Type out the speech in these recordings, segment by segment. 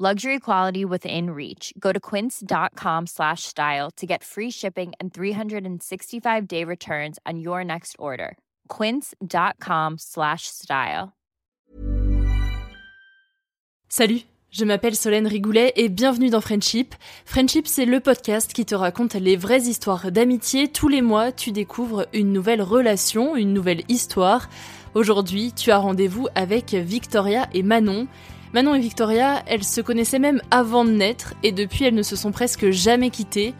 Luxury quality within reach. Go to quince.com slash style to get free shipping and 365 day returns on your next order. Quince.com slash style. Salut, je m'appelle Solène Rigoulet et bienvenue dans Friendship. Friendship, c'est le podcast qui te raconte les vraies histoires d'amitié. Tous les mois, tu découvres une nouvelle relation, une nouvelle histoire. Aujourd'hui, tu as rendez-vous avec Victoria et Manon. Manon et Victoria, elles se connaissaient même avant de naître et depuis elles ne se sont presque jamais quittées.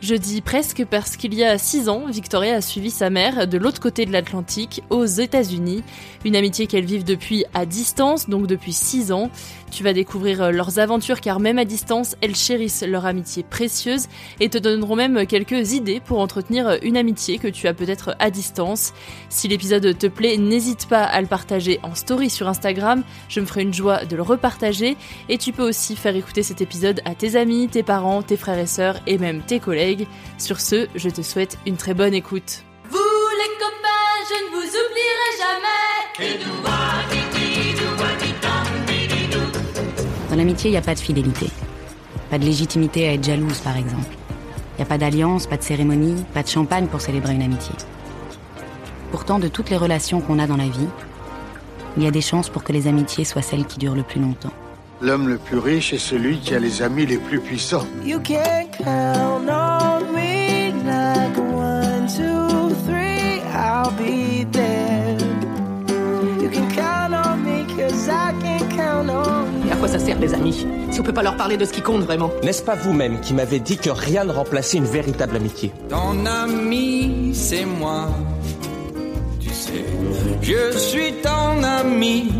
Je dis presque parce qu'il y a 6 ans, Victoria a suivi sa mère de l'autre côté de l'Atlantique, aux États-Unis. Une amitié qu'elles vivent depuis à distance, donc depuis 6 ans. Tu vas découvrir leurs aventures car même à distance, elles chérissent leur amitié précieuse et te donneront même quelques idées pour entretenir une amitié que tu as peut-être à distance. Si l'épisode te plaît, n'hésite pas à le partager en story sur Instagram, je me ferai une joie de le repartager et tu peux aussi faire écouter cet épisode à tes amis, tes parents, tes frères et sœurs et même tes collègues. Sur ce, je te souhaite une très bonne écoute. Vous les copains, je ne vous oublierai jamais. Dans l'amitié, il n'y a pas de fidélité. Pas de légitimité à être jalouse, par exemple. Il n'y a pas d'alliance, pas de cérémonie, pas de champagne pour célébrer une amitié. Pourtant, de toutes les relations qu'on a dans la vie, il y a des chances pour que les amitiés soient celles qui durent le plus longtemps. L'homme le plus riche est celui qui a les amis les plus puissants. You can count on me like sert les amis Si on peut pas leur parler de ce qui compte vraiment N'est-ce pas vous-même qui m'avez dit que rien ne remplaçait une véritable amitié Ton ami, c'est moi. Tu sais, je suis ton ami.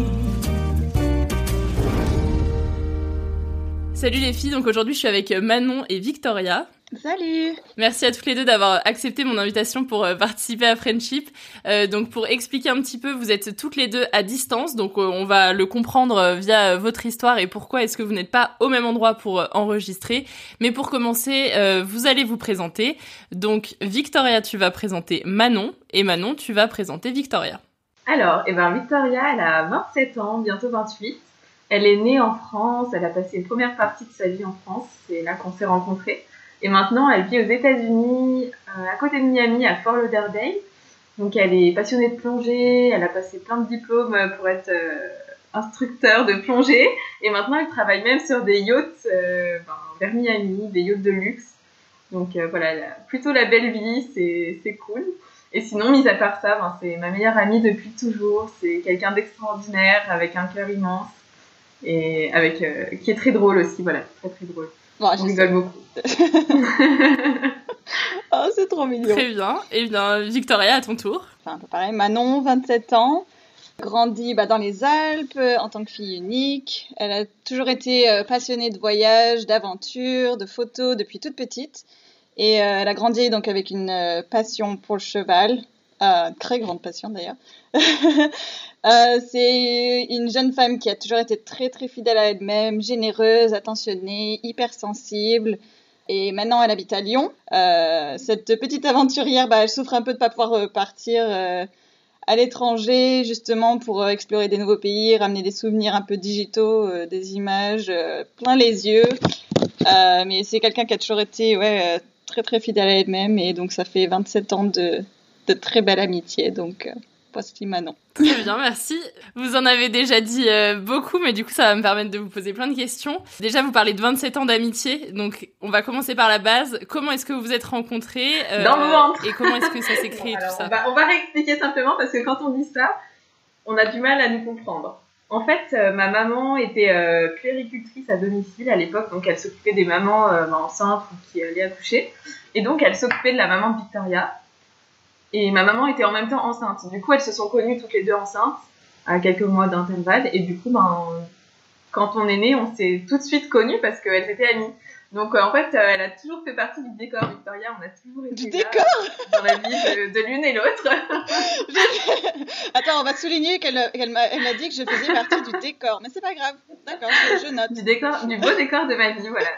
Salut les filles, donc aujourd'hui je suis avec Manon et Victoria. Salut Merci à toutes les deux d'avoir accepté mon invitation pour euh, participer à Friendship. Euh, donc pour expliquer un petit peu, vous êtes toutes les deux à distance, donc euh, on va le comprendre via votre histoire et pourquoi est-ce que vous n'êtes pas au même endroit pour enregistrer. Mais pour commencer, euh, vous allez vous présenter. Donc Victoria, tu vas présenter Manon et Manon, tu vas présenter Victoria. Alors, eh ben, Victoria, elle a 27 ans, bientôt 28. Elle est née en France, elle a passé une première partie de sa vie en France, c'est là qu'on s'est rencontrés. Et maintenant, elle vit aux États-Unis, euh, à côté de Miami, à Fort Lauderdale. Donc, elle est passionnée de plongée, elle a passé plein de diplômes pour être euh, instructeur de plongée. Et maintenant, elle travaille même sur des yachts euh, ben, vers Miami, des yachts de luxe. Donc, euh, voilà, plutôt la belle vie, c'est cool. Et sinon, mis à part ça, ben, c'est ma meilleure amie depuis toujours. C'est quelqu'un d'extraordinaire, avec un cœur immense et avec qui est très drôle aussi, voilà, très très drôle. Bon, On rigole beaucoup. oh, c'est trop mignon. Très bien. Et bien Victoria, à ton tour. Enfin, un peu pareil, Manon, 27 ans, grandie bah, dans les Alpes euh, en tant que fille unique. Elle a toujours été euh, passionnée de voyage, d'aventure, de photos depuis toute petite. Et euh, elle a grandi donc avec une euh, passion pour le cheval, euh, très grande passion d'ailleurs. Euh, c'est une jeune femme qui a toujours été très très fidèle à elle-même, généreuse, attentionnée, hypersensible. Et maintenant, elle habite à Lyon. Euh, cette petite aventurière, bah, elle souffre un peu de pas pouvoir euh, partir à l'étranger, justement pour explorer des nouveaux pays, ramener des souvenirs un peu digitaux, des images plein les yeux. Mais c'est quelqu'un qui a toujours été ouais, très très fidèle à elle-même. Et donc, ça fait 27 ans de, de très belle amitié. Donc, Très bien, merci. Vous en avez déjà dit euh, beaucoup, mais du coup, ça va me permettre de vous poser plein de questions. Déjà, vous parlez de 27 ans d'amitié, donc on va commencer par la base. Comment est-ce que vous vous êtes rencontrés euh, Dans le ventre. Et comment est-ce que ça s'est créé Alors, tout ça on, va, on va réexpliquer simplement parce que quand on dit ça, on a du mal à nous comprendre. En fait, euh, ma maman était euh, puéricultrice à domicile à l'époque, donc elle s'occupait des mamans euh, enceintes ou qui allaient accoucher. Et donc, elle s'occupait de la maman de Victoria. Et ma maman était en même temps enceinte. Du coup, elles se sont connues toutes les deux enceintes à quelques mois d'intervalle. Et du coup, ben, quand on est né, on s'est tout de suite connues parce qu'elles étaient amies. Donc euh, en fait, euh, elle a toujours fait partie du décor, Victoria. On a toujours été Du là, décor dans la vie de, de l'une et l'autre. Attends, on va souligner qu'elle m'a dit que je faisais partie du décor. Mais c'est pas grave. D'accord, je, je note. du décor, du beau décor de ma vie, voilà.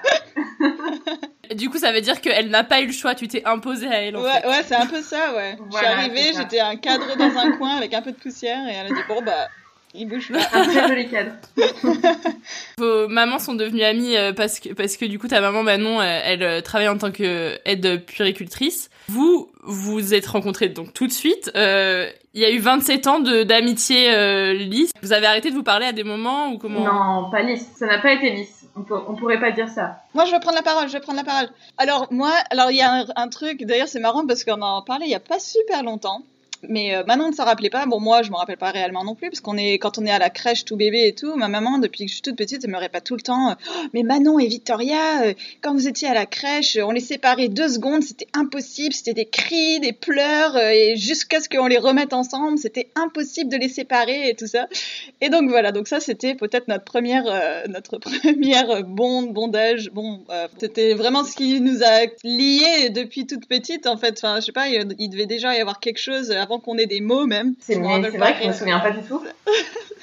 Du coup, ça veut dire qu'elle n'a pas eu le choix, tu t'es imposée à elle en Ouais, c'est un peu ça, ouais. je suis arrivée, j'étais un cadre dans un coin avec un peu de poussière et elle a dit bon bah il bouge pas. Un très joli cadre. Vos mamans sont devenues amies euh, parce que parce que du coup ta maman Manon euh, elle euh, travaille en tant que aide puéricultrice. Vous vous êtes rencontrés donc tout de suite. Euh, Il y a eu 27 ans d'amitié euh, lisse. Vous avez arrêté de vous parler à des moments ou comment? Non, pas lisse. Ça n'a pas été lisse. On, peut- on pourrait pas dire ça. Moi, je vais prendre la parole, je vais prendre la parole. Alors, moi, alors il y a un, un truc, d'ailleurs, c'est marrant parce qu'on en parlait il y a pas super longtemps. Mais euh, Manon ne s'en rappelait pas. Bon, moi, je me rappelle pas réellement non plus, parce qu'on est, quand on est à la crèche tout bébé et tout, ma maman, depuis que je suis toute petite, elle me répète tout le temps, euh, Oh, mais Manon et Victoria, euh, quand vous étiez à la crèche, on les séparait deux secondes, c'était impossible, c'était des cris, des pleurs, et jusqu'à ce qu'on les remette ensemble, c'était impossible de les séparer et tout ça. Et donc voilà, donc ça c'était peut-être notre première, notre première bondage. Bon, c'était vraiment ce qui nous a liés depuis toute petite en fait. Enfin, je sais pas, il devait déjà y avoir quelque chose avant qu'on ait des mots même. C'est vrai que je me souviens pas du tout.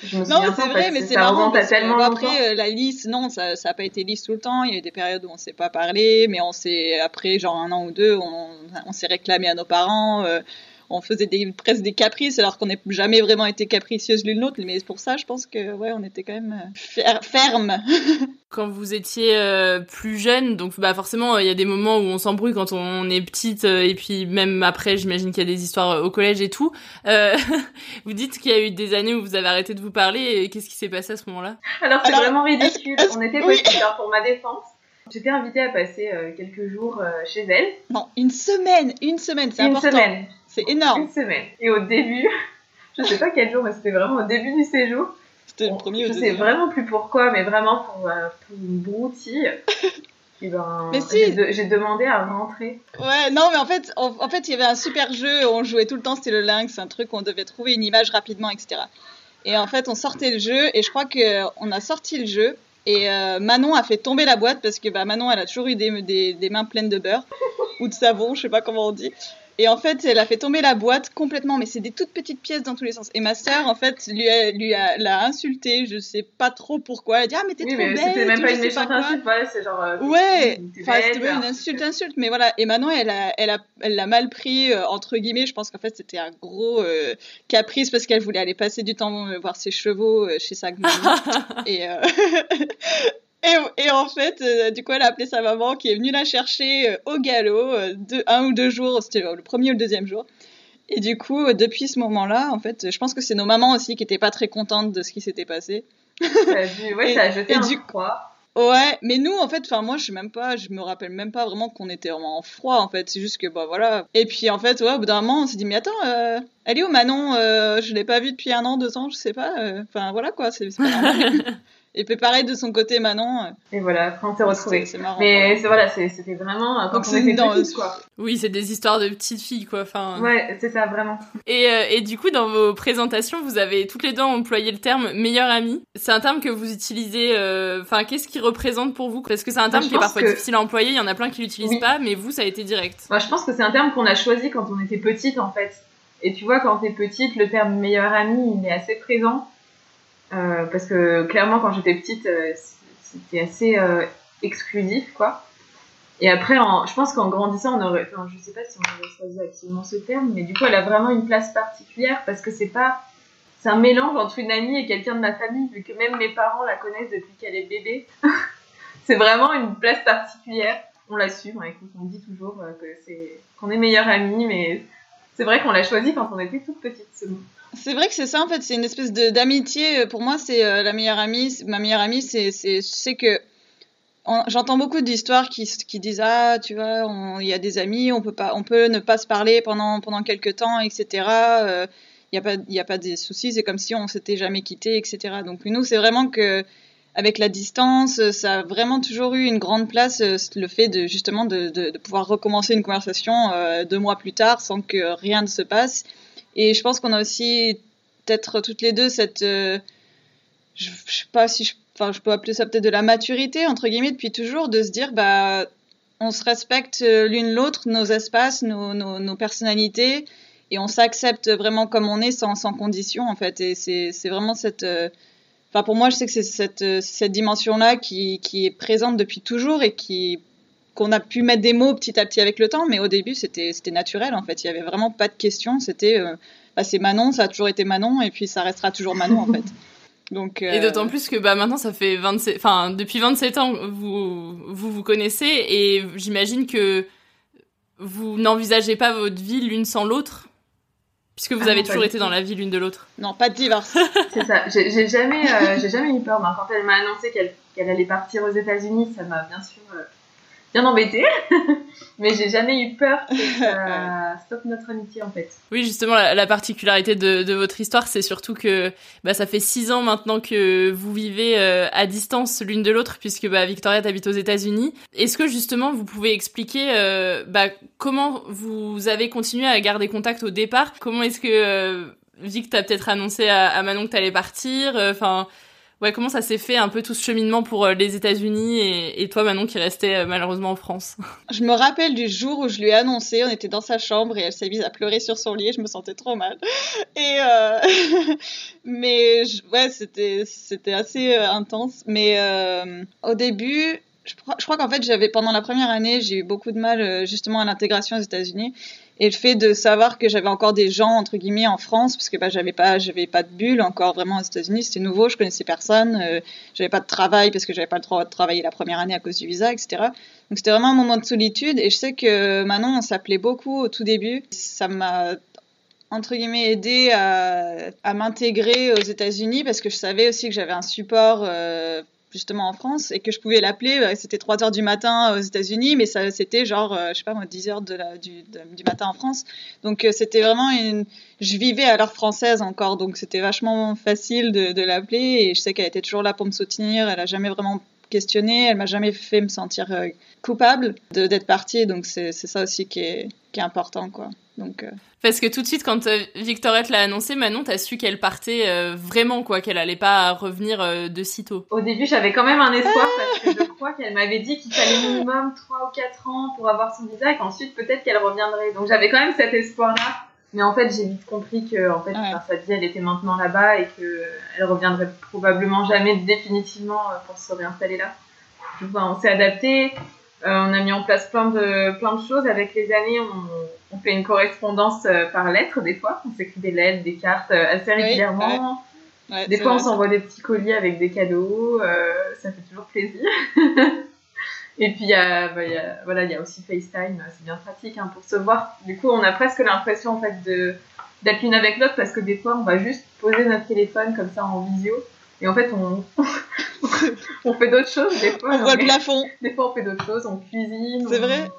Je me Non, mais c'est vrai, mais c'est marrant parce tellement après euh, la lisse, non, ça, ça a pas été lisse tout le temps. Il y a eu des périodes où on s'est pas parlé, mais on s'est après genre un an ou deux, on, on s'est réclamé à nos parents. euh, on faisait des, presque des caprices alors qu'on n'a jamais vraiment été capricieuses l'une l'autre. Mais pour ça, je pense que ouais, on était quand même euh, fer- ferme. Quand vous étiez euh, plus jeune, donc bah forcément il y a des moments où on s'embrouille quand on est petite euh, et puis même après j'imagine qu'il y a des histoires euh, au collège et tout. Euh, vous dites qu'il y a eu des années où vous avez arrêté de vous parler et qu'est-ce qui s'est passé à ce moment-là? Alors c'est vraiment ridicule. On était oui. alors pour ma défense. J'étais invitée à passer euh, quelques jours euh, chez elle. Non, une semaine, une semaine, c'est Une important. semaine. C'est énorme. Une semaine. Et au début, je sais pas quel jour, mais c'était vraiment au début du séjour. C'était le premier Je sais vraiment plus pourquoi, mais vraiment pour, euh, pour une broutille. Et ben, Mais si. j'ai de- j'ai demandé à rentrer. Ouais, non, mais en fait, en, en fait, il y avait un super jeu, on jouait tout le temps, c'était le lynx, un truc où on devait trouver une image rapidement, etc. Et en fait, on sortait le jeu, et je crois que on a sorti le jeu, et euh, Manon a fait tomber la boîte, parce que bah, Manon, elle a toujours eu des, des, des mains pleines de beurre, ou de savon, je sais pas comment on dit. Et en fait, elle a fait tomber la boîte complètement, mais c'est des toutes petites pièces dans tous les sens. Et ma sœur, en fait, lui a, lui a, l'a insulté, je sais pas trop pourquoi. Elle a dit, ah, mais t'es Oui, trop mais bête, c'était même pas une méchante insulte, voilà, c'est genre. euh, Ouais, enfin c'était une insulte, insulte, mais voilà. Et Manon, elle a, elle a, elle l'a mal pris euh, entre guillemets. Je pense qu'en fait c'était un gros euh, caprice parce qu'elle voulait aller passer du temps euh, voir ses chevaux euh, chez sa et, euh, et et en fait, euh, du coup, elle a appelé sa maman qui est venue la chercher euh, au galop, euh, deux, un ou deux jours, c'était le premier ou le deuxième jour. Et du coup, euh, depuis ce moment-là, en fait, je pense que c'est nos mamans aussi qui étaient pas très contentes de ce qui s'était passé. Ça a dû- ouais, Et- ça a jeté et un du- froid. Ouais, mais nous, en fait, enfin, moi, je sais même pas, je me rappelle même pas vraiment qu'on était vraiment en froid, en fait. C'est juste que, bah, voilà. Et puis, en fait, ouais, au bout d'un moment, on s'est dit, mais attends, euh, elle est où Manon? Euh, je l'ai pas vue depuis un an, deux ans, je sais pas. euh, Enfin, voilà, quoi, c'est c'est pas normal. Et puis pareil de son côté Manon. euh, Et voilà, après on s'est retrouvés. C'est marrant. Mais c'est voilà, c'est- c'était vraiment euh, quand Donc on c'est était dans- petites, quoi. Oui, c'est des histoires de petites filles, quoi. Enfin, Ouais, c'est ça, vraiment. Et, euh, et du coup, dans vos présentations, vous avez toutes les deux employé le terme meilleur ami. C'est un terme que vous utilisez. euh, Enfin, qu'est-ce qui représente pour vous? Parce que c'est un terme je qui est parfois que- difficile à employer. Il y en a plein qui l'utilisent Oui. pas, mais vous, ça a été direct. Moi, je pense que c'est un terme qu'on a choisi quand on était petite, en fait. Et tu vois, quand t'es petite, le terme meilleur ami, il est assez présent. Euh, parce que clairement, quand j'étais petite, euh, c'était assez euh, exclusif, quoi. Et après, en, je pense qu'en grandissant, on aurait, enfin, je sais pas si on aurait choisi activement ce terme, mais du coup, elle a vraiment une place particulière parce que c'est pas, c'est un mélange entre une amie et quelqu'un de ma famille, vu que même mes parents la connaissent depuis qu'elle est bébé. c'est vraiment une place particulière. On l'assume, écoute, on dit toujours euh, que c'est, qu'on est meilleure amie, mais c'est vrai qu'on l'a choisi quand on était toute petite. C'est vrai que c'est ça en fait, c'est une espèce d'amitié. Euh, Pour moi, c'est euh, la meilleure amie. Ma meilleure amie, c'est c'est que j'entends beaucoup d'histoires qui qui disent ah tu vois il y a des amis, on peut pas on peut ne pas se parler pendant pendant quelques temps etc. Euh, Il y a pas il a pas de soucis, c'est comme si on s'était jamais quitté etc. Donc nous c'est vraiment que avec la distance, euh, ça a vraiment toujours eu une grande place euh, le fait de justement de, pouvoir recommencer une conversation euh, deux mois plus tard sans que rien ne se passe. Et je pense qu'on a aussi peut-être toutes les deux cette, je, je sais pas si je, enfin je peux appeler ça peut-être de la maturité entre guillemets depuis toujours de se dire bah on se respecte l'une l'autre, nos espaces, nos, nos, personnalités et on s'accepte vraiment comme on est sans, sans condition en fait. Et c'est vraiment cette Enfin, pour moi, je sais que c'est cette, euh, cette dimension-là qui, qui est présente depuis toujours et qui qu'on a pu mettre des mots petit à petit avec le temps, mais au début, c'était naturel, en fait. Il y avait vraiment pas de question. C'était, euh, bah, c'est Manon, ça a toujours été Manon, et puis ça restera toujours Manon, en fait. Donc, Et euh, d'autant plus que bah maintenant ça fait 27 enfin depuis 27 ans vous vous vous connaissez et j'imagine que vous n'envisagez pas votre vie l'une sans l'autre puisque vous Ah avez toujours été dans la vie l'une de l'autre. Non, pas de divorce. C'est ça. J'ai j'ai jamais, euh, j'ai jamais eu peur. Ben, quand elle m'a annoncé qu'elle qu'elle allait partir aux États-Unis, ça m'a bien sûr euh, bien embêtée. Mais j'ai jamais eu peur que ça stoppe notre amitié en fait. Oui, justement, la, la particularité de, de votre histoire, c'est surtout que bah, ça fait six ans maintenant que vous vivez euh, à distance l'une de l'autre, puisque bah, Victoria t'habite aux États-Unis. Est-ce que justement vous pouvez expliquer euh, bah, comment vous avez continué à garder contact au départ? Comment est-ce que euh, Vic t'a peut-être annoncé à, à Manon que t'allais partir? Enfin, ouais, comment ça s'est fait un peu tout ce cheminement pour euh, les États-Unis et, toi Manon qui restait euh, malheureusement en France? Je me rappelle du jour où je lui ai annoncé, on était dans sa chambre et elle s'est mise à pleurer sur son lit, je me sentais trop mal. Et euh... mais ouais, c'était assez intense. Mais au début, je, crois- crois qu'en fait j'avais pendant la première année, j'ai eu beaucoup de mal justement à l'intégration aux États-Unis et le fait de savoir que j'avais encore des gens entre guillemets en France parce que bah j'avais pas j'avais pas de bulle encore vraiment aux États-Unis, c'était nouveau, je connaissais personne, euh, j'avais pas de travail parce que j'avais pas le droit de travailler la première année à cause du visa, etc. Donc c'était vraiment un moment de solitude et je sais que Manon on s'appelait beaucoup au tout début, ça m'a entre guillemets aidé à, m'intégrer aux États-Unis parce que je savais aussi que j'avais un support euh, justement en France et que je pouvais l'appeler. euh, C'était 3 heures du matin aux États-Unis, mais c'était genre, euh, je sais pas moi, 10 heures du matin en France. Donc euh, c'était vraiment une. Je vivais à l'heure française encore, donc c'était vachement facile de, de l'appeler et je sais qu'elle était toujours là pour me soutenir. Elle a jamais vraiment questionné, elle m'a jamais fait me sentir euh, coupable de- d'être partie, donc c'est c'est ça aussi qui est, qui est important, quoi. Donc, euh, Parce que tout de suite, quand euh, Victorette l'a annoncé, Manon, t'as su qu'elle partait euh, vraiment, quoi, qu'elle allait pas revenir euh, de sitôt. Au début, j'avais quand même un espoir parce que je crois qu'elle m'avait dit qu'il fallait minimum 3 ou 4 ans pour avoir son visa et qu'ensuite peut-être qu'elle reviendrait. Donc j'avais quand même cet espoir-là. Mais en fait, j'ai vite compris que en fait, enfin, sa vie, elle était maintenant là-bas et que elle reviendrait probablement jamais définitivement euh, pour se réinstaller là. Ben, on s'est adapté. Euh, on a mis en place plein de, plein de choses. Avec les années, on, on fait une correspondance euh, par lettres des fois. On s'écrit des lettres, des cartes euh, assez Oui, régulièrement. ouais, Des fois, on s'envoie des petits colis avec des cadeaux. euh, ça fait toujours plaisir. Et puis, il y a, bah, il y a- voilà, il y a aussi FaceTime. C'est bien pratique hein, pour se voir. Du coup, on a presque l'impression en fait de d'être l'une avec l'autre parce que des fois, on va juste poser notre téléphone comme ça en visio. Et en fait, on, on fait d'autres choses des fois. On voit le plafond. Des fois, on fait d'autres choses. On cuisine. C'est on- vrai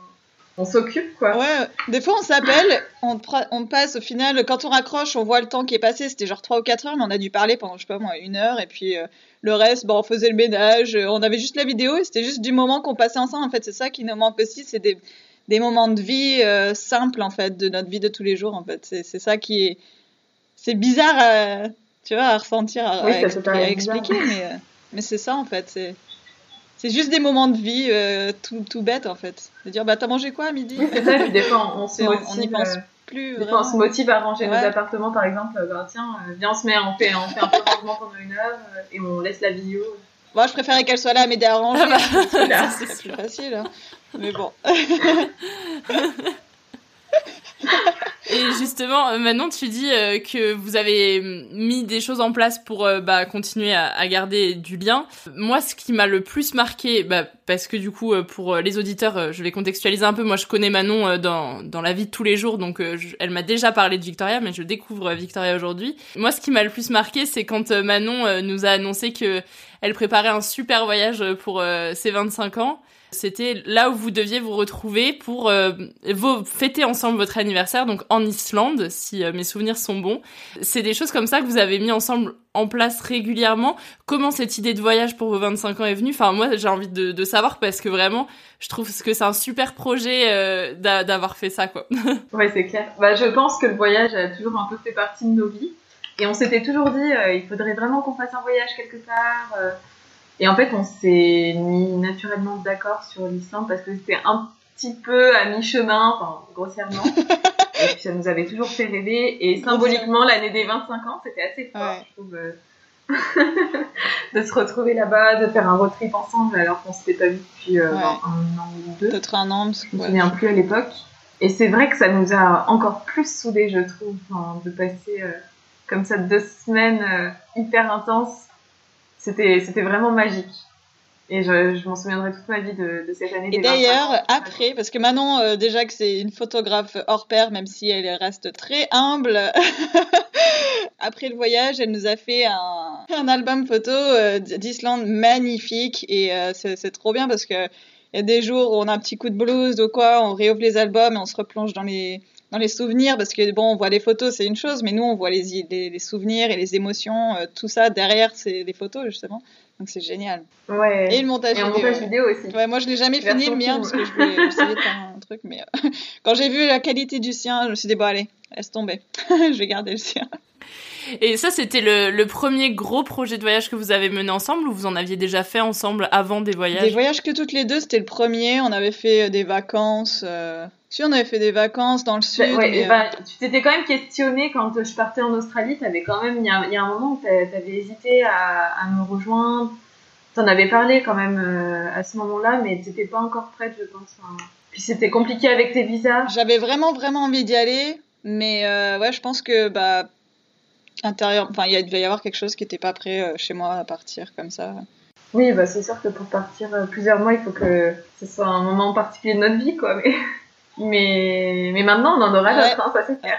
on s'occupe quoi. Ouais, des fois on s'appelle, on, on passe au final, quand on raccroche, on voit le temps qui est passé, c'était genre 3 ou 4 heures, mais on a dû parler pendant, je sais pas moi, une heure, et puis euh, le reste, bon, on faisait le ménage, on avait juste la vidéo, et c'était juste du moment qu'on passait ensemble, en fait, c'est ça qui nous manque aussi, c'est des, des moments de vie euh, simples, en fait, de notre vie de tous les jours, en fait, c'est ça qui est, c'est bizarre, à, tu vois, à ressentir, à, à expliquer, mais, euh, mais c'est ça, en fait, c'est c'est juste des moments de vie euh, tout, tout bêtes en fait. De dire bah t'as mangé quoi à midi C'est ça, puis des fois on, se motive, on y pense euh, plus. Des fois on se motive à ranger nos appartements par exemple. Bah tiens, euh, viens on se met, on fait, on fait un peu de rangement pendant une heure et on laisse la vidéo. Moi je préférais qu'elle soit là à m'aider à ranger. Ah bah, c'est plus facile. Hein. Mais bon. Et justement, euh, maintenant tu dis euh, que vous avez mis des choses en place pour euh, bah, continuer à, garder du lien. Moi, ce qui m'a le plus marqué, bah, parce que du coup, pour les auditeurs, je vais contextualiser un peu. Moi, je connais Manon dans, dans la vie de tous les jours, donc elle m'a déjà parlé de Victoria, mais je découvre Victoria aujourd'hui. Moi, ce qui m'a le plus marqué, c'est quand Manon nous a annoncé que elle préparait un super voyage pour ses 25 ans c'était là où vous deviez vous retrouver pour euh, fêter ensemble votre anniversaire, donc en Islande, si euh, mes souvenirs sont bons. C'est des choses comme ça que vous avez mis ensemble en place régulièrement. Comment cette idée de voyage pour vos 25 ans est venue? Enfin, moi, j'ai envie de, savoir parce que vraiment, je trouve que c'est un super projet euh, d'avoir fait ça, quoi. ouais, c'est clair. Bah, je pense que le voyage a toujours un peu fait partie de nos vies. Et on s'était toujours dit, il faudrait vraiment qu'on fasse un voyage quelque part et en fait, on s'est mis naturellement d'accord sur l'Islande parce que c'était un petit peu à mi-chemin, enfin, grossièrement. et puis ça nous avait toujours fait rêver. Et symboliquement, l'année des 25 ans, c'était assez fort, je trouve. Euh, de se retrouver là-bas, de faire un road trip ensemble alors qu'on s'était pas vu depuis euh, un an ou deux. Peut-être un an, parce que je me souviens plus à l'époque. Et c'est vrai que ça nous a encore plus soudés, je trouve, de passer euh, comme ça deux semaines hyper intenses c'était c'était vraiment magique. Et je, je m'en souviendrai toute ma vie de, de cette année. Et d'ailleurs, après, parce que Manon, euh, déjà que c'est une photographe hors pair, même si elle reste très humble, après le voyage, elle nous a fait un, un album photo euh, d'Islande magnifique. Et euh, c'est trop bien parce que il y a des jours où on a un petit coup de blues ou quoi, on réouvre les albums et on se replonge dans les, dans les souvenirs, parce que bon, on voit les photos, c'est une chose, mais nous, on voit les, les, souvenirs et les émotions, euh, tout ça derrière, c'est les photos, justement. Donc c'est génial. Ouais. Et le montage, et vidéo. montage vidéo aussi. Ouais, moi, je n'ai jamais fini le mien, parce que je voulais essayer de faire un truc, mais euh, quand j'ai vu la qualité du sien, je me suis dit, bon, allez, laisse tomber. je vais garder le sien. Et ça, c'était le, le, premier gros projet de voyage que vous avez mené ensemble ou vous en aviez déjà fait ensemble avant des voyages? Des voyages que toutes les deux, c'était le premier. On avait fait euh, des vacances. Euh... Si, on avait fait des vacances dans le sud. ouais, bah, tu t'étais quand même questionné quand je partais en Australie. Avais quand même, il y, a, y a un moment où tu avais hésité à, à, me rejoindre. T'en avais parlé quand même euh, à ce moment-là, mais tu n'étais pas encore prête, je pense. Puis c'était compliqué avec tes visas. J'avais vraiment, vraiment envie d'y aller. Mais euh, ouais, je pense que bah, intérieur. Enfin, il devait y avoir quelque chose qui n'était pas prêt euh, chez moi à partir comme ça. Oui, bah, c'est sûr que pour partir plusieurs mois, il faut que ce soit un moment particulier de notre vie, quoi. Mais, mais, mais maintenant, on en aura d'autres, hein, ça c'est clair.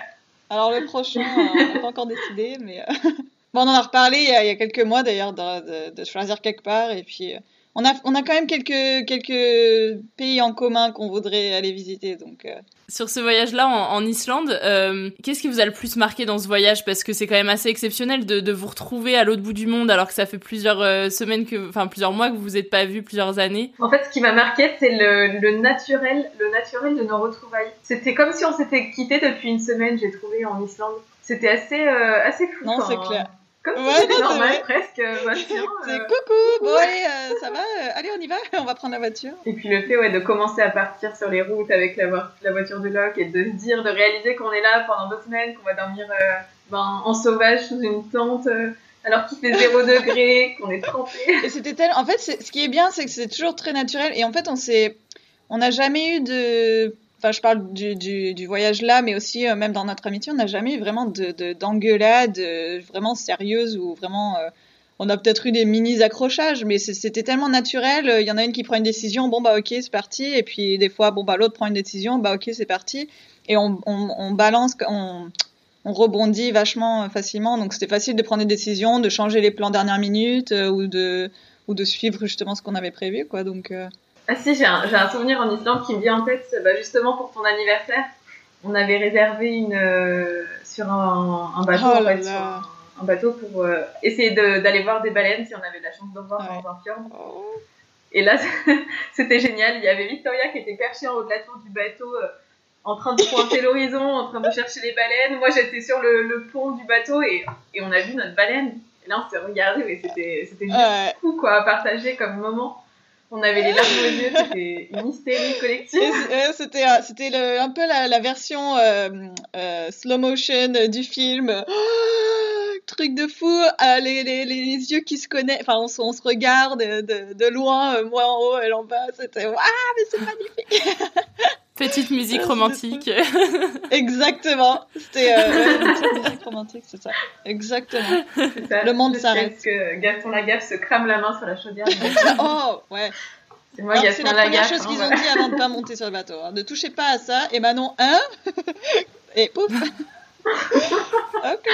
Alors, le prochain, euh, on n'a pas encore décidé, mais. bon, on en a reparlé il y a, il y a quelques mois d'ailleurs, de, de, choisir quelque part, et puis on a, on a quand même quelques, quelques pays en commun qu'on voudrait aller visiter. Donc, euh. Sur ce voyage-là en, Islande, euh, qu'est-ce qui vous a le plus marqué dans ce voyage? Parce que c'est quand même assez exceptionnel de, de vous retrouver à l'autre bout du monde alors que ça fait plusieurs euh, semaines, que, enfin plusieurs mois que vous vous êtes pas vus, plusieurs années. En fait, ce qui m'a marqué, c'est le, le, naturel, le naturel de nos retrouvailles. C'était comme si on s'était quitté depuis une semaine, j'ai trouvé en Islande. C'était assez, assez fou. Non, c'est clair. Comme ouais, c'était normal, presque. Bah, c'est coucou, bon allez, euh, ça va Allez, on y va, on va prendre la voiture. Et puis le fait ouais, de commencer à partir sur les routes avec la, la voiture de Locke et de se dire, de réaliser qu'on est là pendant deux semaines, qu'on va dormir ben, en sauvage sous une tente alors qu'il fait zéro degré, qu'on est trempé. Et c'était tellement... En fait, ce qui est bien, c'est que c'est toujours très naturel. Et en fait, on s'est... On n'a jamais eu de Enfin, je parle du, voyage là, mais aussi euh, même dans notre amitié, on n'a jamais eu vraiment de d'engueulade euh, vraiment sérieuse ou vraiment. Euh, on a peut-être eu des mini accrochages, mais c'était tellement naturel. Il y en a une qui prend une décision, bon bah ok c'est parti, et puis des fois bon bah l'autre prend une décision, bah ok c'est parti, et on, balance, on, on rebondit vachement facilement. Donc c'était facile de prendre des décisions, de changer les plans dernière minute ou de ou de suivre justement ce qu'on avait prévu quoi. Donc Ah si, j'ai un, un, souvenir en Islande qui me vient en tête, bah, justement pour ton anniversaire. On avait réservé une euh, sur un, un bateau, oh en fait, sur un, un, bateau pour euh, essayer d'aller voir des baleines si on avait la chance d'en voir ouais. dans un fjord. Oh. Et là, c'était génial. Il y avait Victoria qui était perchée en haut de la tour du bateau, euh, en train de pointer l'horizon, en train de chercher les baleines. Moi, j'étais sur le, le, pont du bateau et, et on a vu notre baleine. Et là, on s'est regardé, mais c'était c'était ouais. fou quoi à partager comme moment. On avait les larmes aux yeux, c'était une hystérie collective. C'était c'était un peu la, version euh, euh, slow motion du film. Oh, truc de fou, euh, les, les, les, yeux qui se connaissent, enfin on, on, se regarde de, de loin, moi en haut, elle en bas, c'était waouh, mais c'est magnifique. Petite musique romantique. Exactement. C'était euh, une petite musique romantique, c'est ça. Exactement. Ça, le monde s'arrête. que Gaston Lagaffe se crame la main sur la chaudière. oh, ouais. C'est moi, C'est la première chose qu'ils ont dit avant de pas monter sur le bateau. Hein. Ne touchez pas à ça. Et Manon, hein Et pouf ok.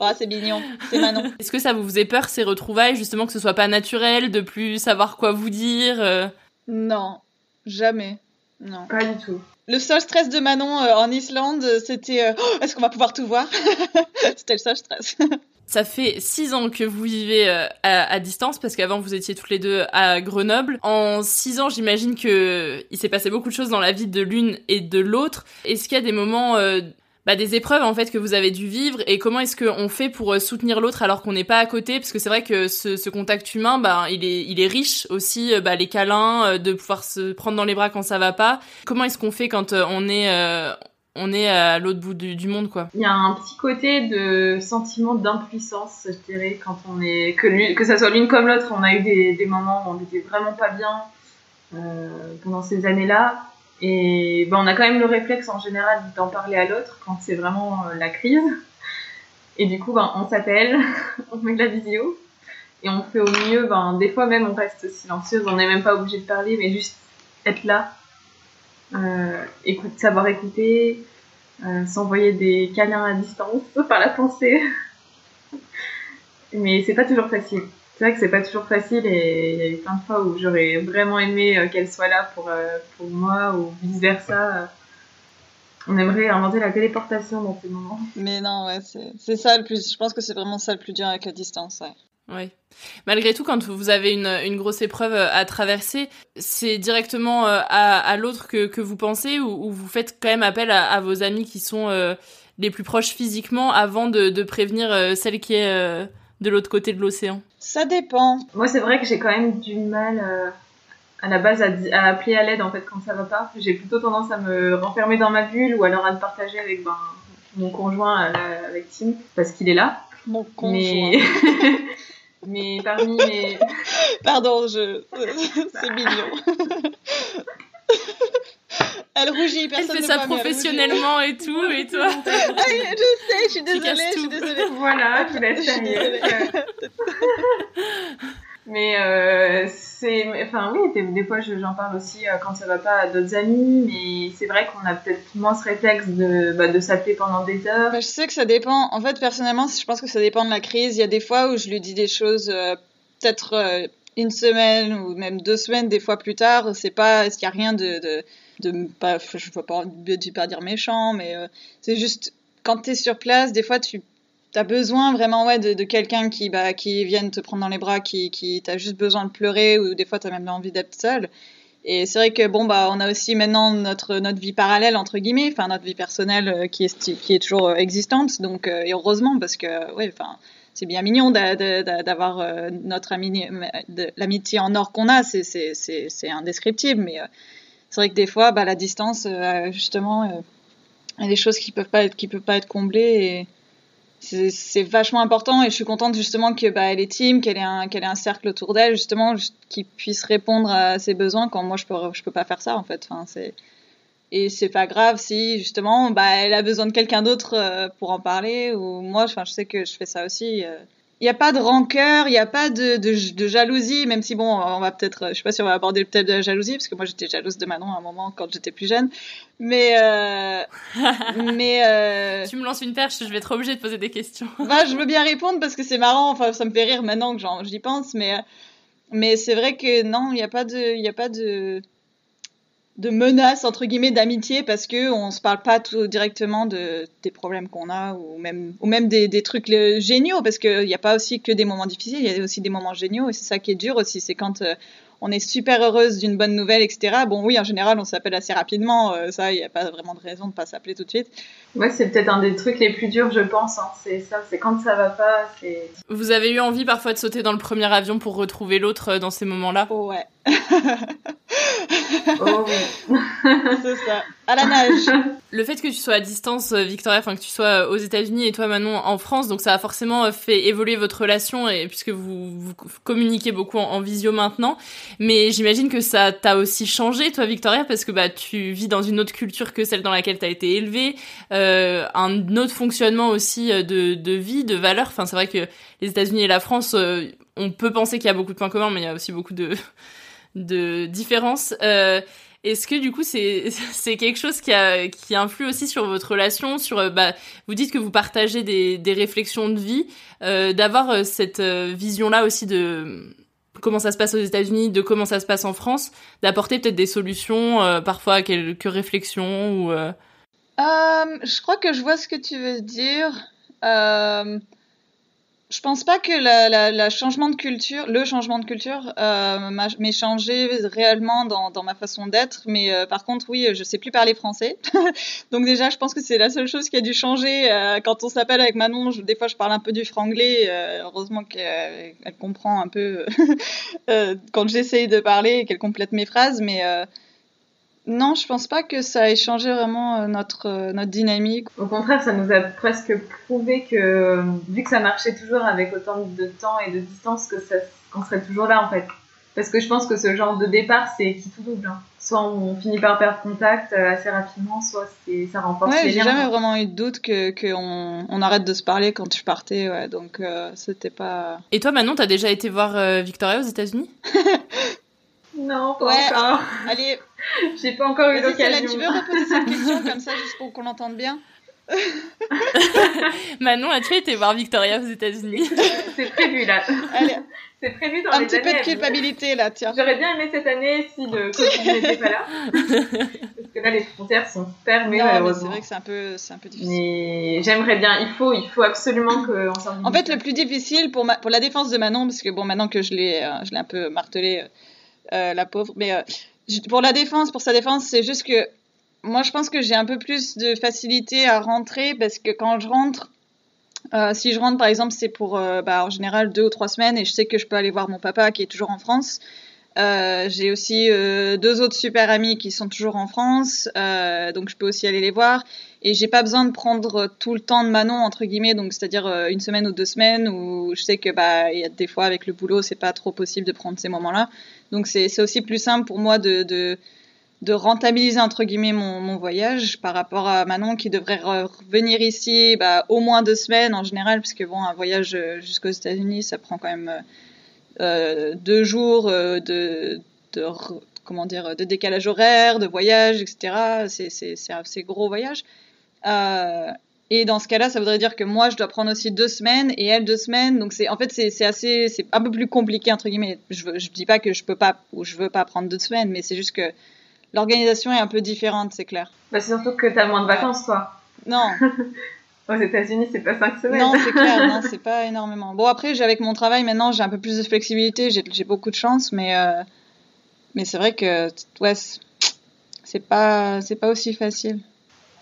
oh, c'est mignon, c'est Manon. Est-ce que ça vous faisait peur ces retrouvailles, justement que ce soit pas naturel, de plus savoir quoi vous dire euh... Non, jamais. Non. Pas du tout. Le seul stress de Manon euh, en Islande, c'était euh, oh, est-ce qu'on va pouvoir tout voir? C'était le seul stress. Ça fait six ans que vous vivez euh, à, à, distance parce qu'avant vous étiez toutes les deux à Grenoble. En six ans, j'imagine que il s'est passé beaucoup de choses dans la vie de l'une et de l'autre. Est-ce qu'il y a des moments euh, bah, des épreuves en fait que vous avez dû vivre et comment est-ce qu'on fait pour euh, soutenir l'autre alors qu'on n'est pas à côté? Parce que c'est vrai que ce, contact humain bah il est il est riche aussi bah, les câlins de pouvoir se prendre dans les bras quand ça va pas. Comment est-ce qu'on fait quand on est euh, on est à l'autre bout du, monde quoi? Il y a un petit côté de sentiment d'impuissance je dirais quand on est que que ça soit l'une comme l'autre. On a eu des, moments où on était vraiment pas bien euh, pendant ces années là et ben, on a quand même le réflexe en général d'en parler à l'autre quand c'est vraiment euh, la crise. Et du coup, ben, on s'appelle, on met de la vidéo et on fait au mieux. Ben, des fois même, on reste silencieuse, on n'est même pas obligé de parler, mais juste être là, euh, écoute, savoir écouter, euh, s'envoyer des câlins à distance par la pensée. mais c'est pas toujours facile c'est vrai que c'est pas toujours facile et il y a eu plein de fois où j'aurais vraiment aimé euh, qu'elle soit là pour, euh, pour moi ou vice versa. On aimerait inventer la téléportation dans ces moments. Mais non, ouais, c'est ça le plus. Je pense que c'est vraiment ça le plus dur avec la distance, ouais. Oui. Malgré tout, quand vous avez une, une grosse épreuve à traverser, c'est directement à, à l'autre que, que vous pensez ou, ou, vous faites quand même appel à, à vos amis qui sont euh, les plus proches physiquement avant de, de prévenir euh, celle qui est euh, de l'autre côté de l'océan? Ça dépend. Moi, c'est vrai que j'ai quand même du mal euh, à la base à, à appeler à l'aide en fait quand ça va pas. J'ai plutôt tendance à me renfermer dans ma bulle ou alors à le partager avec ben, mon conjoint, euh, avec Tim, parce qu'il est là. Mon conjoint. Mais, mais parmi mes. Pardon, je. c'est mignon. Elle rougit, personne Elle fait ça voit, professionnellement et tout, et toi Je sais, je suis désolée, je suis désolée. Voilà, tu laisses sérieuse. mais euh, c'est, enfin oui, des, des fois j'en parle aussi euh, quand ça va pas à d'autres amis, mais c'est vrai qu'on a peut-être moins ce réflexe de, bah, de s'appeler pendant des heures. Bah, je sais que ça dépend. En fait, personnellement, je pense que ça dépend de la crise. Il y a des fois où je lui dis des choses, euh, peut-être euh, une semaine ou même deux semaines, des fois plus tard. C'est pas, est-ce qu'il y a rien de, de de pas je veux pas de pas dire méchant mais euh, c'est juste quand tu es sur place des fois tu as besoin vraiment ouais de, quelqu'un qui bah qui vienne te prendre dans les bras qui qui t'a juste besoin de pleurer ou des fois tu as même envie d'être seul. Et c'est vrai que bon bah on a aussi maintenant notre notre vie parallèle entre guillemets enfin notre vie personnelle euh, qui est qui est toujours existante. Donc euh, et heureusement parce que ouais enfin c'est bien mignon d'avoir euh, notre ami l'amitié en or qu'on a. C'est indescriptible mais euh, c'est vrai que des fois, bah, la distance, euh, justement, euh, il y a des choses qui peuvent peuvent pas être comblées et c'est vachement important. Et je suis contente justement que bah, elle est team, qu'elle ait un, qu'elle ait un cercle autour d'elle, justement, qui puisse répondre à ses besoins quand moi je peux, je peux pas faire ça en fait. Enfin, c'est et c'est pas grave si justement bah elle a besoin de quelqu'un d'autre euh, pour en parler ou moi je sais que je fais ça aussi il n'y a pas de rancœur, il n'y a pas de, de, de, jalousie, même si bon, on va peut-être, je sais pas si on va aborder le thème de la jalousie, parce que moi j'étais jalouse de Manon à un moment quand j'étais plus jeune, mais euh, mais euh... tu me lances une perche, je vais être obligée de poser des questions. bah, je veux bien répondre parce que c'est marrant, enfin ça me fait rire maintenant que j'y pense, mais Mais c'est vrai que non, il n'y a pas de, il y a pas de, de menace entre guillemets d'amitié parce que on se parle pas tout directement de des problèmes qu'on a ou même ou même des, des trucs le- géniaux parce qu'il n'y a pas aussi que des moments difficiles, il y a aussi des moments géniaux et c'est ça qui est dur aussi, c'est quand euh, on est super heureuse d'une bonne nouvelle, etc. Bon, oui, en général, on s'appelle assez rapidement. euh, ça, il n'y a pas vraiment de raison de pas s'appeler tout de suite. Ouais, c'est peut-être un des trucs les plus durs, je pense. hein. C'est ça, c'est quand ça va pas, c'est. Vous avez eu envie parfois de sauter dans le premier avion pour retrouver l'autre euh, dans ces moments-là? Ouais. Oh oui. c'est ça. À la nage. Le fait que tu sois à distance, euh, Victoria, enfin que tu sois euh, aux États-Unis et toi Manon en France, donc ça a forcément euh, fait évoluer votre relation et puisque vous, vous communiquez beaucoup en, en visio maintenant. Mais j'imagine que ça t'a aussi changé, toi Victoria, parce que bah tu vis dans une autre culture que celle dans laquelle t'as été élevée, euh, un autre fonctionnement aussi de, de vie, de valeurs. Enfin c'est vrai que les États-Unis et la France, euh, on peut penser qu'il y a beaucoup de points communs, mais il y a aussi beaucoup de de différences. Euh, est-ce que du coup c'est c'est quelque chose qui a qui influe aussi sur votre relation sur euh, bah vous dites que vous partagez des des réflexions de vie euh, d'avoir euh, cette vision là aussi de comment ça se passe aux États-Unis de comment ça se passe en France d'apporter peut-être des solutions euh, parfois quelques réflexions ou euh, Euh, je crois que je vois ce que tu veux dire. Je pense pas que le changement de culture, euh, m'a- m'ait changé réellement dans, ma façon d'être. Mais euh, par contre, oui, je sais plus parler français. Donc déjà, je pense que c'est la seule chose qui a dû changer. Euh, quand on s'appelle avec Manon, des fois, je parle un peu du franglais. Euh, heureusement qu'elle elle comprend un peu quand j'essaye de parler et qu'elle complète mes phrases. Mais non, je pense pas que ça ait changé vraiment euh, notre, euh, notre dynamique. Au contraire, ça nous a presque prouvé que, euh, vu que ça marchait toujours avec autant de temps et de distance, que ça, qu'on serait toujours là en fait. Parce que je pense que ce genre de départ, c'est qui tout double. hein. Soit on finit par perdre contact assez rapidement, soit c'est, ça renforce Ouais, les j'ai liens. jamais vraiment eu de doute que qu'on on arrête de se parler quand je partais, ouais. Donc euh, c'était pas. et toi Manon t'as déjà été voir euh, Victoria aux États-Unis? Non, pas Ouais. encore. Allez, J'ai pas encore eu l'occasion. tu veux reposer cette question comme ça juste pour qu'on l'entende bien Manon as-tu été voir Victoria aux États-Unis c'est prévu là. Allez, C'est prévu dans un les petit peu de culpabilité là, tiens. J'aurais bien aimé cette année si le Covid n'était pas là. Parce que là, les frontières sont fermées, Non, c'est vrai que c'est un peu, c'est un peu difficile. Mais j'aimerais bien, il faut, il faut absolument qu'on sorte En fait, le plus difficile pour, ma, pour la défense de Manon, parce que bon, maintenant que je l'ai, euh, je l'ai un peu martelé, euh, euh, la pauvre, mais euh, pour la défense, pour sa défense, c'est juste que moi, je pense que j'ai un peu plus de facilité à rentrer parce que quand je rentre, euh, si je rentre, par exemple, c'est pour, euh, bah, en général, deux ou trois semaines et je sais que je peux aller voir mon papa qui est toujours en France. Euh, j'ai aussi deux autres super amis qui sont toujours en France, donc je peux aussi aller les voir. Et j'ai pas besoin de prendre tout le temps de Manon entre guillemets, donc c'est-à-dire une semaine ou deux semaines où je sais que bah y a des fois avec le boulot c'est pas trop possible de prendre ces moments-là. Donc c'est aussi plus simple pour moi de rentabiliser entre guillemets mon, voyage par rapport à Manon qui devrait re- revenir ici bah, au moins deux semaines en général parce que bon un voyage euh, jusqu'aux États-Unis ça prend quand même euh, euh, deux jours de, comment dire de décalage horaire de voyage etc c'est un assez gros voyage et dans ce cas-là, ça voudrait dire que moi, je dois prendre aussi deux semaines et elle deux semaines. Donc c'est, en fait, c'est, assez, c'est un peu plus compliqué entre guillemets. Je, je dis pas que je peux pas ou je veux pas prendre deux semaines, mais c'est juste que l'organisation est un peu différente, c'est clair. Bah, c'est surtout que t'as moins de vacances, toi. Non, Aux États-Unis, c'est pas cinq semaines. non, c'est clair, non, c'est pas énormément. Bon après, j'ai avec mon travail maintenant, j'ai un peu plus de flexibilité, j'ai, beaucoup de chance, mais euh, mais c'est vrai que ouais, c'est pas, c'est pas aussi facile.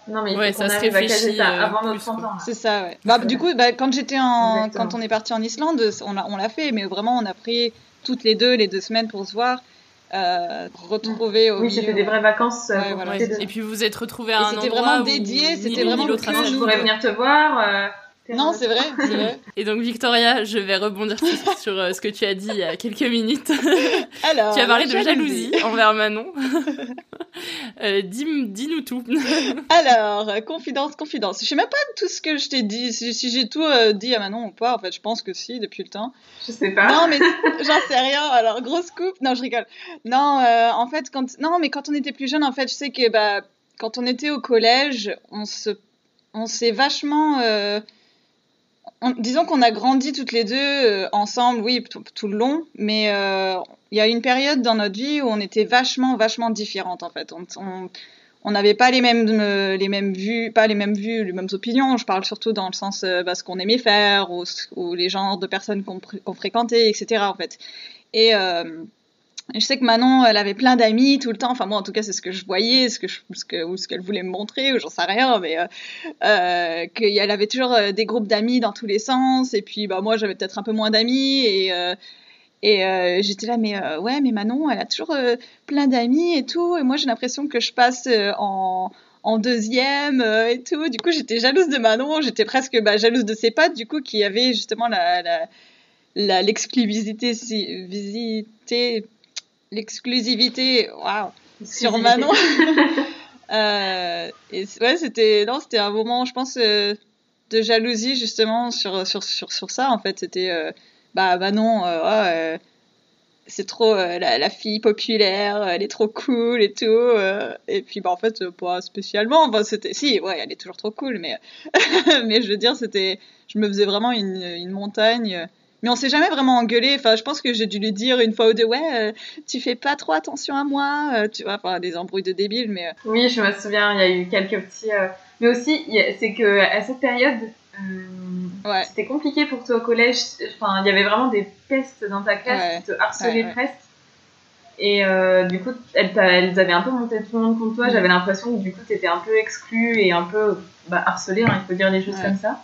Non, mais il Ouais, faut ça qu'on se à réfléchit, euh, avant nos plus, 30 quoi. ans. là. C'est ça, ouais. Bah, du coup, bah, quand j'étais en, Exactement. quand on est parti en Islande, on l'a, on l'a fait, mais vraiment, on a pris toutes les deux, les deux semaines pour se voir, euh, retrouver au Oui, milieu. c'était des vraies vacances. euh, Ouais, pour voilà, profiter Ouais. de- Et puis vous vous êtes retrouvés à Et un c'était endroit vraiment où dédié, ni c'était l'une vraiment ni l'autre Je pourrais venir te voir. euh, Non, c'est vrai, c'est vrai. Et donc Victoria, je vais rebondir sur, sur, euh, ce que tu as dit il y a quelques minutes. Alors, tu as parlé de jalousie envers Manon. Euh, dis- Dis-nous tout. Alors, euh, confidence, confidence. Je sais même pas tout ce que je t'ai dit, si, si j'ai tout euh, dit à Manon ou pas. En fait, je pense que si, depuis le temps. Je sais pas. Non, mais j'en sais rien. Alors, grosse coupe. Non, je rigole. Non, euh, en fait, quand non, mais quand on était plus jeune, en fait, je sais que bah quand on était au collège, on se, on s'est vachement, disons qu'on a grandi toutes les deux euh, ensemble, oui, tout, le long, mais euh, il y a une période dans notre vie où on était vachement, vachement différentes en fait. On, n'avait pas les mêmes, euh, les mêmes vues, pas les mêmes vues, les mêmes opinions. Je parle surtout dans le sens bah, ce qu'on aimait faire ou, les genres de personnes qu'on qu fréquentait, etc. En fait. Et je sais que Manon, elle avait plein d'amis tout le temps. Enfin moi, en tout cas, c'est ce que je voyais, ce que ou ce qu'elle voulait me montrer, ou j'en sais rien, mais euh, euh, qu'elle avait toujours euh, des groupes d'amis dans tous les sens. Et puis, bah moi, j'avais peut-être un peu moins d'amis et j'étais là, mais ouais, mais Manon, elle a toujours plein d'amis et tout. Et moi, j'ai l'impression que je passe en, deuxième et tout. Du coup, j'étais jalouse de Manon. J'étais presque bah, jalouse de ses potes, du coup, qui avaient justement la, l'exclusivité, si, visité, l'exclusivité, waouh, sur Manon. euh, et ouais, c'était, non, c'était un moment, je pense, euh, de jalousie justement sur, sur, sur, sur ça. En fait, c'était euh, bah non ouais, euh, c'est trop la, la, fille populaire elle est trop cool et tout et puis bah en fait pas spécialement enfin c'était si ouais elle est toujours trop cool mais mais je veux dire c'était je me faisais vraiment une, une montagne mais on s'est jamais vraiment engueulé enfin je pense que j'ai dû lui dire une fois ou deux ouais tu fais pas trop attention à moi tu vois enfin des embrouilles de débiles mais oui je me souviens il y a eu quelques petits mais aussi c'est que à cette période euh, ouais. C'était compliqué pour toi au collège. Enfin, il y avait vraiment des pestes dans ta classe ouais. qui te harcelaient ouais, presque. Et euh, du coup, elles, elles, avaient un peu monté tout le monde contre toi. J'avais l'impression que du coup, tu étais un peu exclu et un peu bah, harcelé, hein, il faut dire les choses comme ça.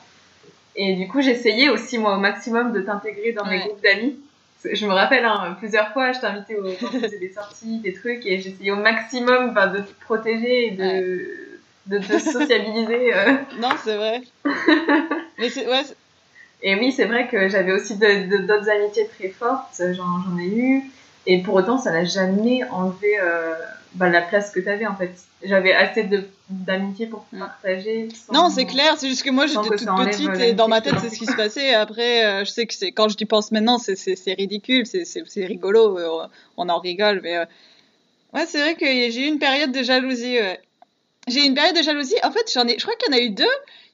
Et du coup, j'essayais aussi, moi, au maximum de t'intégrer dans mes groupes d'amis. Je me rappelle, hein, plusieurs fois, je t'invitais au des sorties, des trucs, et j'essayais au maximum bah, de te protéger et de de te sociabiliser. Euh. Non, c'est vrai. Mais c'est, ouais, et oui, c'est vrai que j'avais aussi de, de, d'autres amitiés très fortes, j'en, j'en ai eu. Et pour autant, ça n'a jamais enlevé euh, bah, la place que tu avais en fait. J'avais assez d'amitié pour partager. Sans, non, c'est clair, c'est juste que moi j'étais toute petite et dans ma tête c'est ce qui se passait. Après, euh, je sais que c'est, quand je pense maintenant, c'est, ridicule, c'est, rigolo, euh, on en rigole. Mais ouais, c'est vrai que j'ai eu une période de jalousie. Ouais. J'ai eu une période de jalousie. En fait, j'en ai, je crois qu'il y en a eu deux.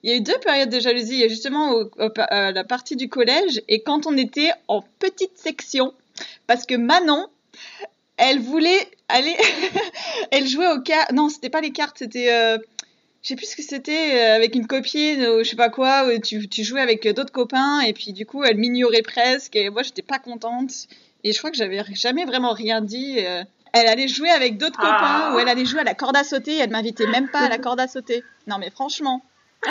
Il y a eu deux périodes de jalousie. Il y a justement au, au, à la partie du collège et quand on était en petite section. Parce que Manon, elle voulait elle jouait aux cartes. Non, c'était pas les cartes, c'était. Euh... Je sais plus ce que c'était, euh, avec une copine ou je sais pas quoi, où tu, tu jouais avec d'autres copains et puis du coup elle m'ignorait presque et moi j'étais pas contente. Et je crois que j'avais jamais vraiment rien dit. Euh elle allait jouer avec d'autres ah. copains ou elle allait jouer à la corde à sauter. Elle m'invitait même pas à la corde à sauter. Non, mais franchement,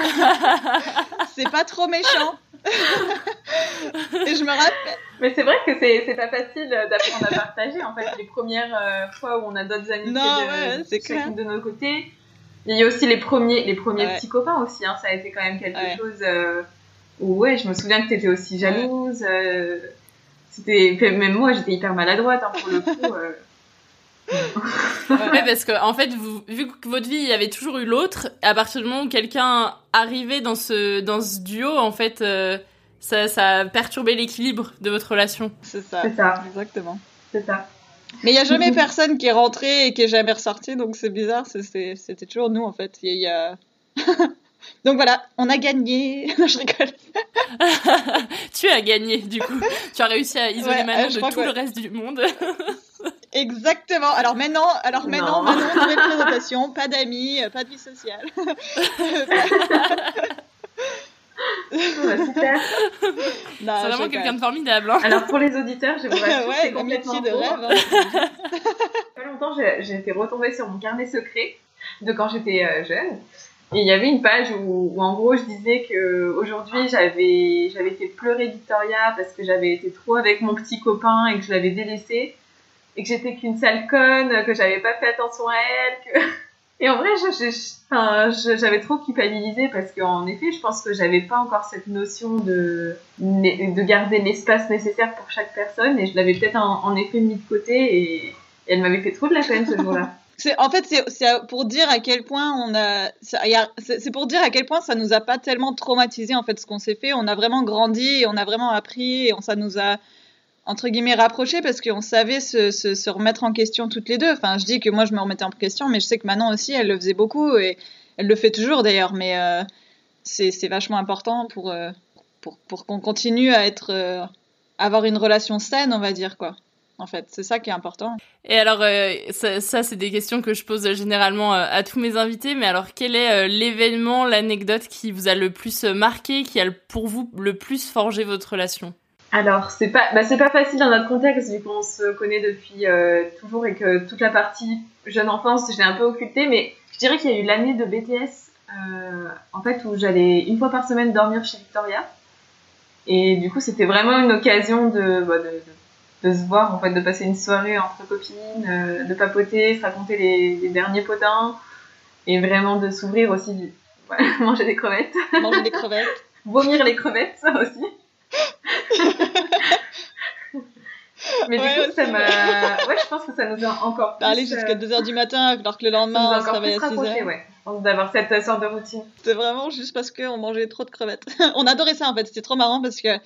c'est pas trop méchant. Et je me rappelle. Mais c'est vrai que c'est, pas facile d'apprendre à partager en fait les premières euh, fois où on a d'autres amis non, de, ouais, clair. de nos côtés. Il y a aussi les premiers, les premiers ouais. petits copains aussi. Hein, ça a été quand même quelque ouais. chose euh, où ouais, je me souviens que t'étais aussi jalouse. Euh, c'était même moi j'étais hyper maladroite hein, pour le coup. Euh, ouais, parce que en fait, vous, vu que votre vie, il y avait toujours eu l'autre, à partir du moment où quelqu'un arrivait dans ce dans ce duo, en fait, euh, ça, ça a perturbé l'équilibre de votre relation. C'est ça. C'est ça. Exactement. C'est ça. Mais il y a jamais personne qui est rentré et qui est jamais ressorti, donc c'est bizarre. C'était toujours nous en fait. Il y, y a. Donc voilà, on a gagné. je rigole. tu as gagné, du coup. Tu as réussi à isoler ouais, Manon de tout le reste du monde. Exactement. Alors maintenant, alors maintenant, non. Nouvelle présentation, pas d'amis, pas de vie sociale. ouais, super. C'est vraiment quelqu'un de formidable. Hein. Alors pour les auditeurs, je vous rassure, ouais, c'est complètement de rêve. Hein. pas longtemps, j'ai été retombée sur mon carnet secret de quand j'étais euh, jeune. Et il y avait une page où, où, en gros je disais que aujourd'hui j'avais j'avais fait pleurer Victoria parce que j'avais été trop avec mon petit copain et que je l'avais délaissé et que j'étais qu'une sale conne, que j'avais pas fait attention à elle, et en vrai j'avais trop culpabilisé parce qu'en effet je pense que j'avais pas encore cette notion de de garder l'espace nécessaire pour chaque personne et je l'avais peut-être en, effet mis de côté et, elle m'avait fait trop de la peine ce jour-là. En fait c'est pour dire à quel point on a c'est pour dire à quel point ça nous a pas tellement traumatisé en fait ce qu'on s'est fait on a vraiment grandi et on a vraiment appris et ça nous a entre guillemets rapproché parce qu'on savait se, se, remettre en question toutes les deux enfin je dis que moi je me remettais en question mais je sais que Manon aussi elle le faisait beaucoup et elle le fait toujours d'ailleurs mais euh, c'est vachement important pour euh, pour, pour qu'on continue à être, euh, avoir une relation saine, on va dire, quoi. En fait, c'est ça qui est important. Et alors, ça, c'est des questions que je pose généralement à tous mes invités. Mais alors, quel est l'événement, l'anecdote qui vous a le plus marqué, qui a pour vous le plus forgé votre relation? Alors, c'est pas, bah, c'est pas facile dans notre contexte vu qu'on se connaît depuis toujours et que toute la partie jeune enfance, je l'ai un peu occultée. Mais je dirais qu'il y a eu l'année de BTS, en fait, où j'allais une fois par semaine dormir chez Victoria. Et du coup, c'était vraiment une occasion de, bah, de, de de se voir, en fait, de passer une soirée entre copines, euh, de papoter, se raconter les, les, derniers potins, et vraiment de s'ouvrir aussi, du... manger des crevettes. Manger des crevettes. Vomir les crevettes, ça aussi. Mais ouais, du coup, ça m'a. Ouais, je pense que ça nous a encore plus. Aller jusqu'à 2h du matin, alors que le lendemain, on se réveille à 6h. Ouais. D'avoir cette sorte de routine. C'était vraiment juste parce qu'on mangeait trop de crevettes. on adorait ça en fait, c'était trop marrant parce que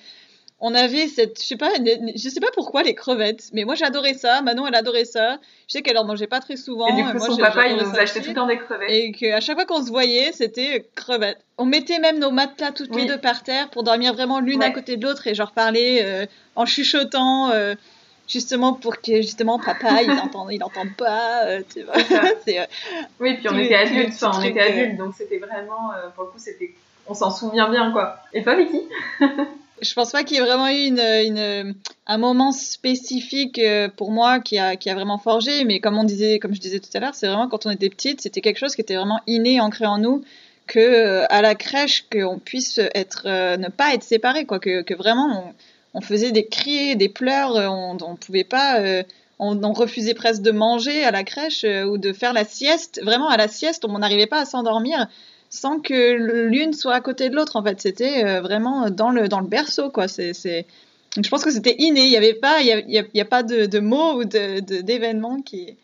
on avait cette, je sais pas, je sais pas pourquoi les crevettes, mais moi j'adorais ça. Manon elle adorait ça. Je sais qu'elle en mangeait pas très souvent. Et du coup moi, son papa il nous achetait tout le temps des crevettes. Et qu'à chaque fois qu'on se voyait c'était crevettes. On mettait même nos matelas toutes oui. les deux par terre pour dormir vraiment l'une ouais. à côté de l'autre et genre parler euh, en chuchotant. Euh, justement pour que justement papa il entende il entende pas euh, tu vois euh, oui puis on était adultes enfin on était adultes donc c'était vraiment euh, pour le coup c'était on s'en souvient bien quoi et toi Vicky? je pense pas qu'il y ait vraiment eu un moment spécifique euh, pour moi qui a, vraiment forgé, mais comme on disait, comme je disais tout à l'heure, c'est vraiment quand on était petite, c'était quelque chose qui était vraiment inné, ancré en nous, que euh, à la crèche, qu'on puisse être, euh, ne pas être séparés, quoi, que, vraiment on, faisait des cris, des pleurs, on, on pouvait pas, on, refusait presque de manger à la crèche ou de faire la sieste. Vraiment à la sieste, on n'arrivait pas à s'endormir sans que l'une soit à côté de l'autre. En fait, c'était euh, vraiment dans le dans le berceau, quoi. C'est je pense que c'était inné. Il y avait pas il y a, il y a pas de, de mots ou de d'événements qui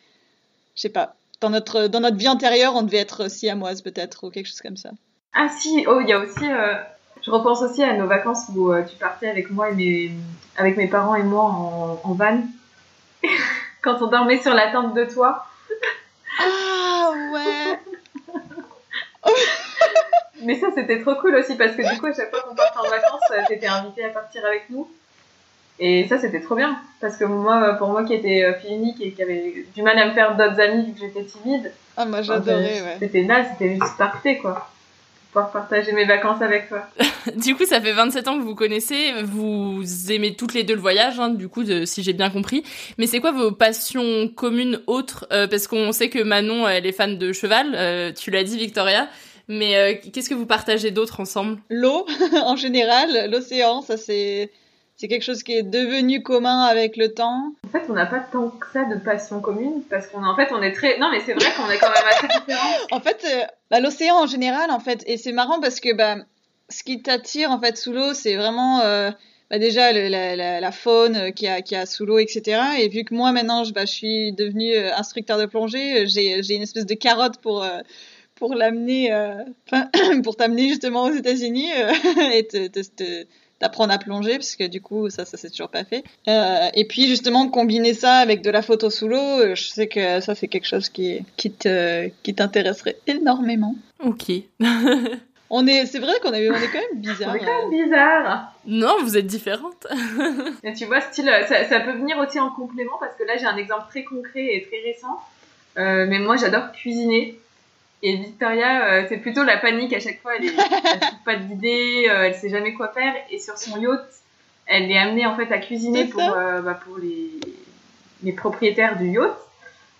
je sais pas. Dans notre dans notre vie antérieure, on devait être siamoise peut-être ou quelque chose comme ça. Ah si, oh il y a aussi euh, je repense aussi à nos vacances où euh, tu partais avec moi et mes avec mes parents et moi en, en van quand on dormait sur la tente de toit. Ah ouais. Mais ça, c'était trop cool aussi parce que du coup, à chaque fois qu'on partait en vacances, t'étais invité à partir avec nous. Et ça, c'était trop bien. Parce que moi, pour moi qui étais fille unique et qui avait du mal à me faire d'autres amis vu que j'étais timide. Ah, moi, j'adorais, ouais. C'était naze, c'était juste parfait, quoi. Pouvoir partager mes vacances avec toi. du coup, ça fait 27 ans que vous connaissez. Vous aimez toutes les deux le voyage, hein, du coup, de, si j'ai bien compris. Mais c'est quoi vos passions communes autres? Euh, Parce qu'on sait que Manon, elle est fan de cheval. Euh, tu l'as dit, Victoria. Mais euh, qu'est-ce que vous partagez d'autre ensemble? L'eau, en général, l'océan, ça c'est c'est quelque chose qui est devenu commun avec le temps. En fait, on n'a pas tant que ça de passion commune parce qu'on en fait on est très non mais c'est vrai qu'on est quand même assez différents. en fait, euh, bah, l'océan en général en fait et c'est marrant parce que bah ce qui t'attire en fait sous l'eau, c'est vraiment euh, bah, déjà le, la, la, la, faune qui a, qui a sous l'eau, etc. Et vu que moi maintenant je, bah, je suis devenue instructeur de plongée, j'ai une espèce de carotte pour pour l'amener, euh, pour t'amener justement aux États-Unis euh, et te, te, te d'apprendre à plonger parce que du coup ça ça s'est toujours pas fait. Euh, et puis justement combiner ça avec de la photo sous l'eau je sais que ça c'est quelque chose qui qui te qui t'intéresserait énormément. Ok. On est c'est vrai qu'on est on est quand même bizarre on est quand même bizarre. Non vous êtes différentes et tu vois style ça, ça peut venir aussi en complément parce que là j'ai un exemple très concret et très récent. Euh, mais moi j'adore cuisiner et Victoria, euh, c'est plutôt la panique à chaque fois. Elle, elle trouve pas d'idée, euh, elle sait jamais quoi faire. Et sur son yacht, elle est amenée en fait à cuisiner pour, euh, bah, pour les, les propriétaires du yacht.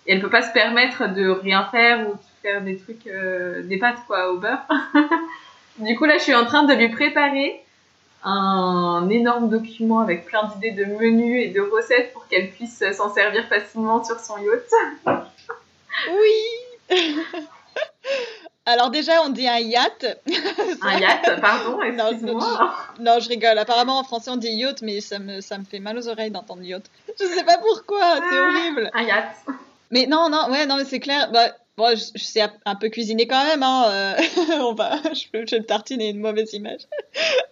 Et elle peut pas se permettre de rien faire ou de faire des trucs, euh, des pâtes quoi au beurre. du coup là, je suis en train de lui préparer un énorme document avec plein d'idées de menus et de recettes pour qu'elle puisse s'en servir facilement sur son yacht. oui. Alors déjà, on dit un yacht. un yacht, pardon, excuse-moi. Non, non, je rigole. Apparemment, en français, on dit yacht, mais ça me, ça me fait mal aux oreilles d'entendre yacht. Je sais pas pourquoi, c'est horrible. Un yacht. Mais non, non, ouais, non, mais c'est clair. Bah, bon, je, je, sais un peu cuisiner quand même, hein. Euh, on va, je je me tartiner une mauvaise image.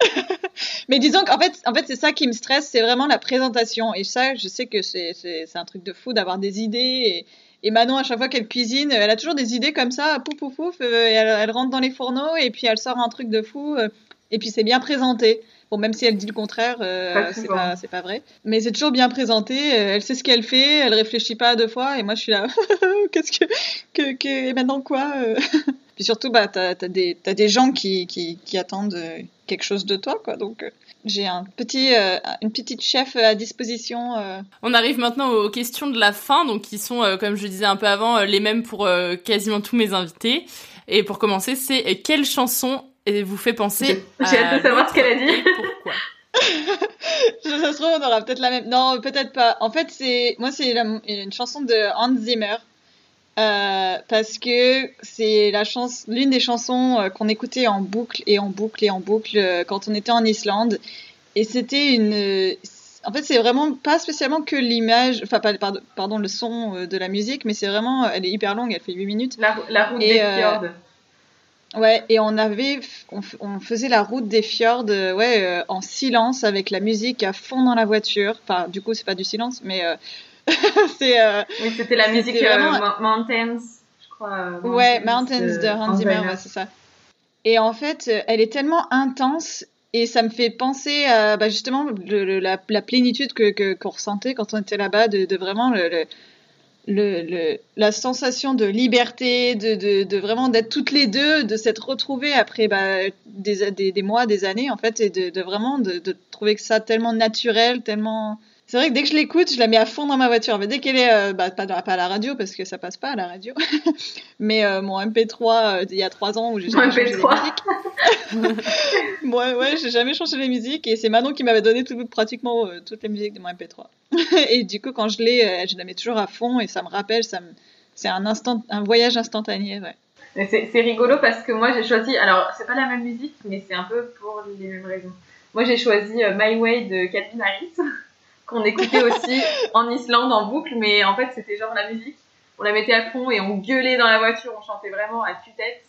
mais disons qu'en fait, en fait, c'est ça qui me stresse, c'est vraiment la présentation. Et ça, je sais que c'est un truc de fou d'avoir des idées et, et Manon, à chaque fois qu'elle cuisine, elle a toujours des idées comme ça, pouf pouf pouf, et elle, elle, rentre dans les fourneaux et puis elle sort un truc de fou. Et puis c'est bien présenté. Bon, même si elle dit le contraire, euh, c'est pas, vrai. Mais c'est toujours bien présenté. euh, Elle sait ce qu'elle fait. Elle réfléchit pas à deux fois. Et moi, je suis là. Qu'est-ce que, que, que, et maintenant quoi euh? Puis surtout, bah, t'as, t'as des, t'as des gens qui, qui, qui attendent euh, quelque chose de toi, quoi. Donc, euh, j'ai un petit, euh, une petite chef à disposition. euh. On arrive maintenant aux questions de la fin, donc qui sont, euh, comme je disais un peu avant, les mêmes pour euh, quasiment tous mes invités. Et pour commencer, c'est euh, quelle chanson vous fait penser J'ai hâte de savoir ce qu'elle a dit. pourquoi? Ça se trouve, on aura peut-être la même. Non, peut-être pas. En fait, c'est moi, c'est la- une chanson de Hans Zimmer. Euh, parce que c'est la chance, l'une des chansons euh, qu'on écoutait en boucle et en boucle et en boucle euh, quand on était en Islande. Et c'était une. En fait, c'est vraiment pas spécialement que l'image, enfin, pas- pardon, pardon, le son de la musique, mais c'est vraiment. Elle est hyper longue, elle fait 8 minutes. La, la route Et, des fjords. Ouais, et on avait, on, faisait la route des fjords, ouais, en silence avec la musique à fond dans la voiture. Enfin, du coup, c'est pas du silence, mais c'est. euh, Oui, c'était la musique euh, vraiment- Mo- Mountains, je crois. euh, Ouais, Mountains de Hans Zimmer, Zimmer. ouais, c'est ça. Et en fait, elle est tellement intense et ça me fait penser à bah, justement le- le- la, la plénitude que que- qu'on ressentait quand on était là-bas, de, de vraiment le, le, la sensation de liberté, de, de, de vraiment d'être toutes les deux, de s'être retrouvées après bah, des, des, des mois, des années en fait, et de, de vraiment de, de trouver que ça tellement naturel, tellement. C'est vrai que dès que je l'écoute, je la mets à fond dans ma voiture. Mais dès qu'elle est, euh, bah, pas, à la radio parce que ça passe pas à la radio, mais euh, mon MP3 euh, d'il y a trois ans où j'ai jamais changé les MP3. musiques. Moi, ouais, j'ai jamais changé les musiques et c'est Manon qui m'avait donné tout- pratiquement euh, toutes les musiques de mon MP3. et du coup, quand je l'ai, je la mets toujours à fond et ça me rappelle, ça me, c'est un instant, un voyage instantané, ouais. C'est rigolo parce que moi j'ai choisi, alors c'est pas la même musique, mais c'est un peu pour les mêmes raisons. Moi j'ai choisi My Way de Calvin Harris, qu'on écoutait aussi en Islande en boucle, mais en fait c'était genre la musique, on la mettait à fond et on gueulait dans la voiture, on chantait vraiment à tue-tête.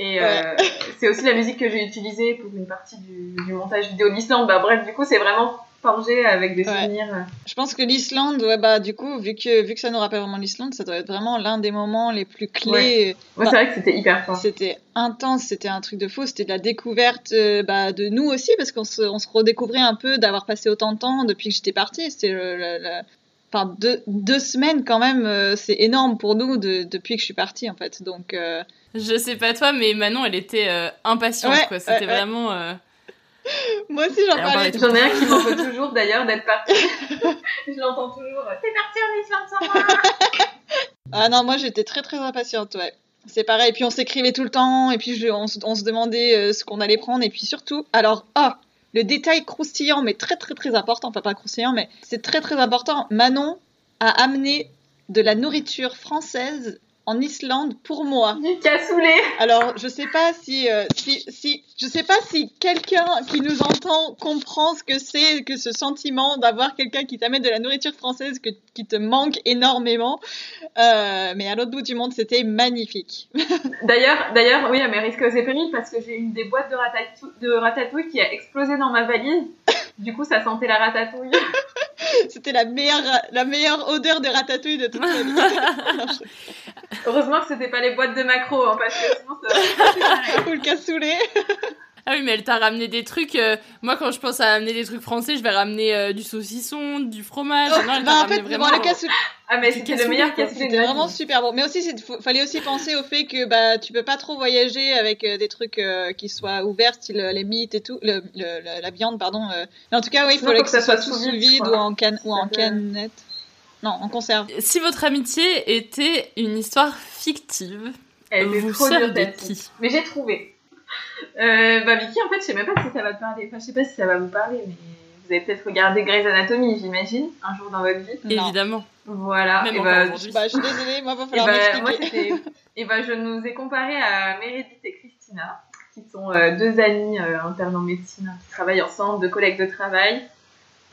Et euh, c'est aussi la musique que j'ai utilisée pour une partie du, du montage vidéo de l'Islande. Bah bref, du coup c'est vraiment forgé avec des Ouais. souvenirs. Je pense que l'Islande, ouais, bah, du coup, vu que, vu que ça nous rappelle vraiment l'Islande, ça doit être vraiment l'un des moments les plus clés. Ouais. Ouais, c'est vrai que c'était hyper fort. C'était intense, c'était un truc de fou, c'était de la découverte euh, bah, de nous aussi, parce qu'on se, on se redécouvrait un peu d'avoir passé autant de temps depuis que j'étais partie. C'était le- le- le- Enfin, deux, deux semaines quand même, euh, c'est énorme pour nous de- depuis que je suis partie en fait. Donc, euh, Je sais pas toi, mais Manon, elle était euh, impatiente. C'était vraiment. Euh, moi aussi j'en parlais. J'en ai un qui m'en veut toujours d'ailleurs d'être parti. Je l'entends toujours. T'es parti en Islande sans moi Ah non, moi j'étais très très impatiente, ouais. C'est pareil, puis on s'écrivait tout le temps, et puis je- on, se- on se demandait euh, ce qu'on allait prendre, et puis surtout, alors, ah, le détail croustillant, mais très très très important, enfin pas croustillant, mais c'est très très important, Manon a amené de la nourriture française en Islande pour moi. Du cassoulet Alors, je sais pas si, euh, si, si, je sais pas si quelqu'un qui nous entend comprend ce que c'est que ce sentiment d'avoir quelqu'un qui t'amène de la nourriture française que, qui te manque énormément. Euh, mais à l'autre bout du monde, c'était magnifique. D'ailleurs, d'ailleurs, oui, à mes risques et périls, parce que j'ai une des boîtes de ratatouille, de ratatouille qui a explosé dans ma valise. Du coup, ça sentait la ratatouille. C'était la meilleure, la meilleure odeur de ratatouille de toute ma vie. Heureusement que c'était pas les boîtes de macro, hein, parce que sinon ça Ou le cassoulet. Ah oui, mais elle t'a ramené des trucs. euh, Moi, quand je pense à amener des trucs français, je vais ramener euh, du saucisson, du fromage. non, elle t'a Bah, en fait, vraiment. bon, le cassoulet. Ah, mais c'était le meilleur cassoulet C'était vraiment vie. super bon. Mais aussi, il fallait aussi penser au fait que bah tu peux pas trop voyager avec euh, des trucs euh, qui soient ouverts, style euh, les mythes et tout, le, le- le- la viande, pardon. euh. Mais en tout cas, oui, il fallait faut que que ça soit soit sous vide, ou en canne ou en canette. Non, en conserve. Si votre amitié était une histoire fictive, Elle vous seriez qui Mais j'ai trouvé. Euh, bah, Vicky, en fait, je sais même pas si ça va te parler. Enfin, je sais pas si ça va vous parler, mais vous avez peut-être regardé Grey's Anatomy, j'imagine, un jour dans votre vie. Non. Évidemment. Voilà. Même et bah. Bah, je suis désolée, moi, va Et falloir bah, moi. Et bah, je nous ai comparé à Meredith et Christina, qui sont euh, deux amies euh, internes en médecine, hein, qui travaillent ensemble, deux collègues de travail,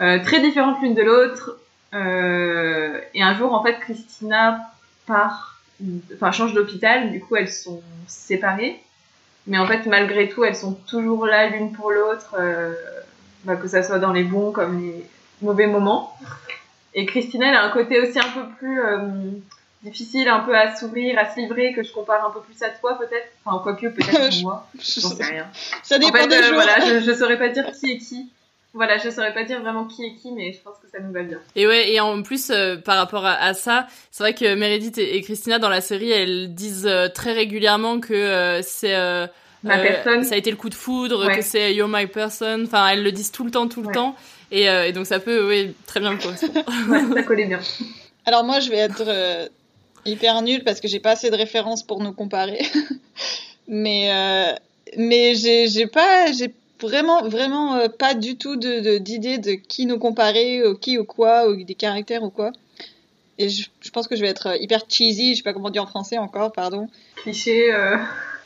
euh, très différentes l'une de l'autre. Euh, et un jour, en fait, Christina part, enfin, change d'hôpital, du coup, elles sont séparées. Mais en fait, malgré tout, elles sont toujours là l'une pour l'autre, euh, bah, que ça soit dans les bons comme les mauvais moments. Et Christina, elle a un côté aussi un peu plus euh, difficile un peu à s'ouvrir, à se livrer, que je compare un peu plus à toi peut-être. Enfin, quoique peut-être moi. J'en sais rien. Ça dépend en fait, des jours. Voilà, je, je saurais pas dire qui est qui. Voilà, je saurais pas dire vraiment qui est qui, mais je pense que ça nous va bien. Et ouais, et en plus, euh, par rapport à, à ça, c'est vrai que Meredith et, et Christina, dans la série, elles disent euh, très régulièrement que euh, c'est... euh, Ma euh, personne. Ça a été le coup de foudre, Ouais. que c'est You're my person. Enfin, elles le disent tout le temps, tout le Ouais. temps. Et, euh, et donc ça peut, oui, très bien correspondre. Ouais, ça collait bien. Alors moi, je vais être euh, hyper nulle parce que j'ai pas assez de références pour nous comparer. mais euh, mais j'ai j'ai pas j'ai vraiment vraiment euh, pas du tout de de- d'idée de, qui nous comparer, ou qui ou quoi, ou des caractères ou quoi. Et je, je pense que je vais être euh, hyper cheesy, je sais pas comment dire en français encore, pardon. Cliché. euh,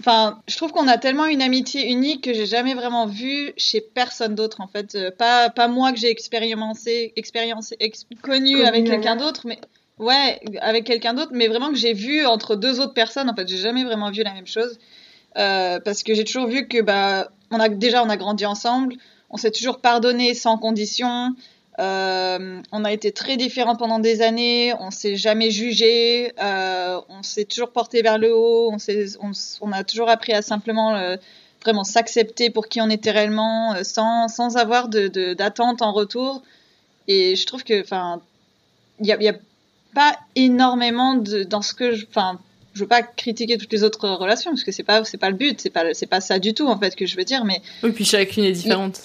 Enfin, je trouve qu'on a tellement une amitié unique que j'ai jamais vraiment vu chez personne d'autre en fait. Euh, pas pas moi que j'ai expérimenté, expériencé, ex- connu avec quelqu'un d'autre, mais ouais, avec quelqu'un d'autre, mais vraiment que j'ai vu entre deux autres personnes. En fait, j'ai jamais vraiment vu la même chose Euh, parce que j'ai toujours vu que bah on a déjà on a grandi ensemble, on s'est toujours pardonné sans condition. Euh, on a été très différents pendant des années, on s'est jamais jugé, euh, on s'est toujours porté vers le haut, on, a toujours appris à simplement euh, vraiment s'accepter pour qui on était réellement, sans, sans avoir de, de- d'attente en retour. Et je trouve que, enfin, il y a, a pas énormément de, dans ce que enfin, je veux pas critiquer toutes les autres relations parce que c'est pas, c'est pas le but, c'est pas, c'est pas ça du tout en fait que je veux dire, mais oui, puis chacune est différente.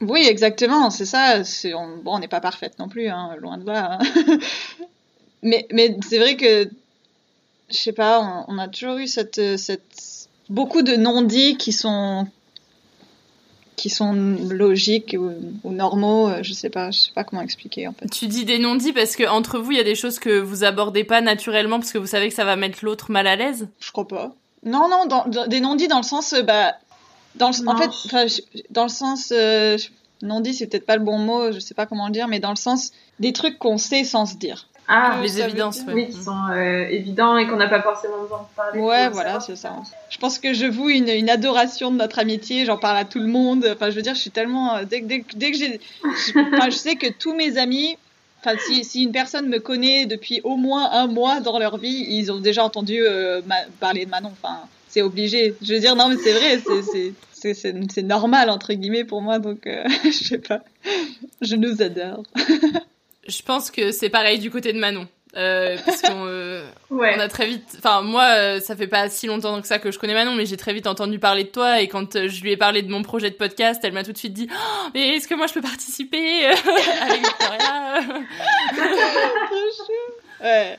oui, exactement, c'est ça. C'est, on, bon, on n'est pas parfaite non plus, hein, loin de là. hein. mais mais c'est vrai que, je sais pas, on, on a toujours eu cette, cette beaucoup de non-dits qui sont qui sont logiques ou, ou normaux. euh, Je sais pas, je sais pas comment expliquer en fait. Tu dis des non-dits parce que entre vous, il y a des choses que vous abordez pas naturellement parce que vous savez que ça va mettre l'autre mal à l'aise? Je crois pas. Non, non, dans, dans- des non-dits dans le sens, euh, bah, dans le, en fait, dans le sens, euh, non-dit, c'est peut-être pas le bon mot, je sais pas comment le dire, mais dans le sens des trucs qu'on sait sans se dire. Ah, Les évidences, ouais. oui, qui sont euh, évidents et qu'on n'a pas forcément besoin de parler. Ouais, voilà, c'est ça. Je pense que je voue une, une adoration de notre amitié, j'en parle à tout le monde. Enfin, je veux dire, je suis tellement. euh, Dès, que- dès, dès que j'ai. je- Enfin, je sais que tous mes amis. Enfin, si, si une personne me connaît depuis au moins un mois dans leur vie, ils ont déjà entendu euh, ma- parler de Manon. Enfin, c'est obligé. Je veux dire, non, mais c'est vrai, c'est- c'est- c'est c'est- c'est normal, entre guillemets, pour moi, donc euh, je sais pas. Je nous adore. Je pense que c'est pareil du côté de Manon. Euh, parce qu'on euh, Ouais. on a très vite. Enfin, moi, euh, ça fait pas si longtemps que ça que je connais Manon, mais j'ai très vite entendu parler de toi. Et quand je lui ai parlé de mon projet de podcast, elle m'a tout de suite dit Oh, Mais est-ce que moi je peux participer avec Victoria Ouais.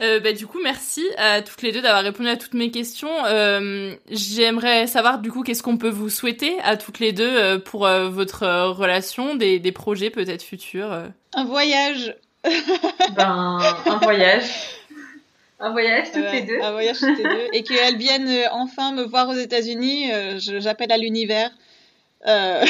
Euh, bah, du coup, merci à toutes les deux d'avoir répondu à toutes mes questions. Euh, J'aimerais savoir du coup qu'est-ce qu'on peut vous souhaiter à toutes les deux euh, pour euh, votre euh, relation, des, des projets peut-être futurs. euh. Un voyage. Ben, un voyage. Un voyage toutes les deux. Un voyage toutes les deux. Et qu'elles viennent euh, enfin me voir aux États-Unis. euh, J'appelle à l'univers. Euh,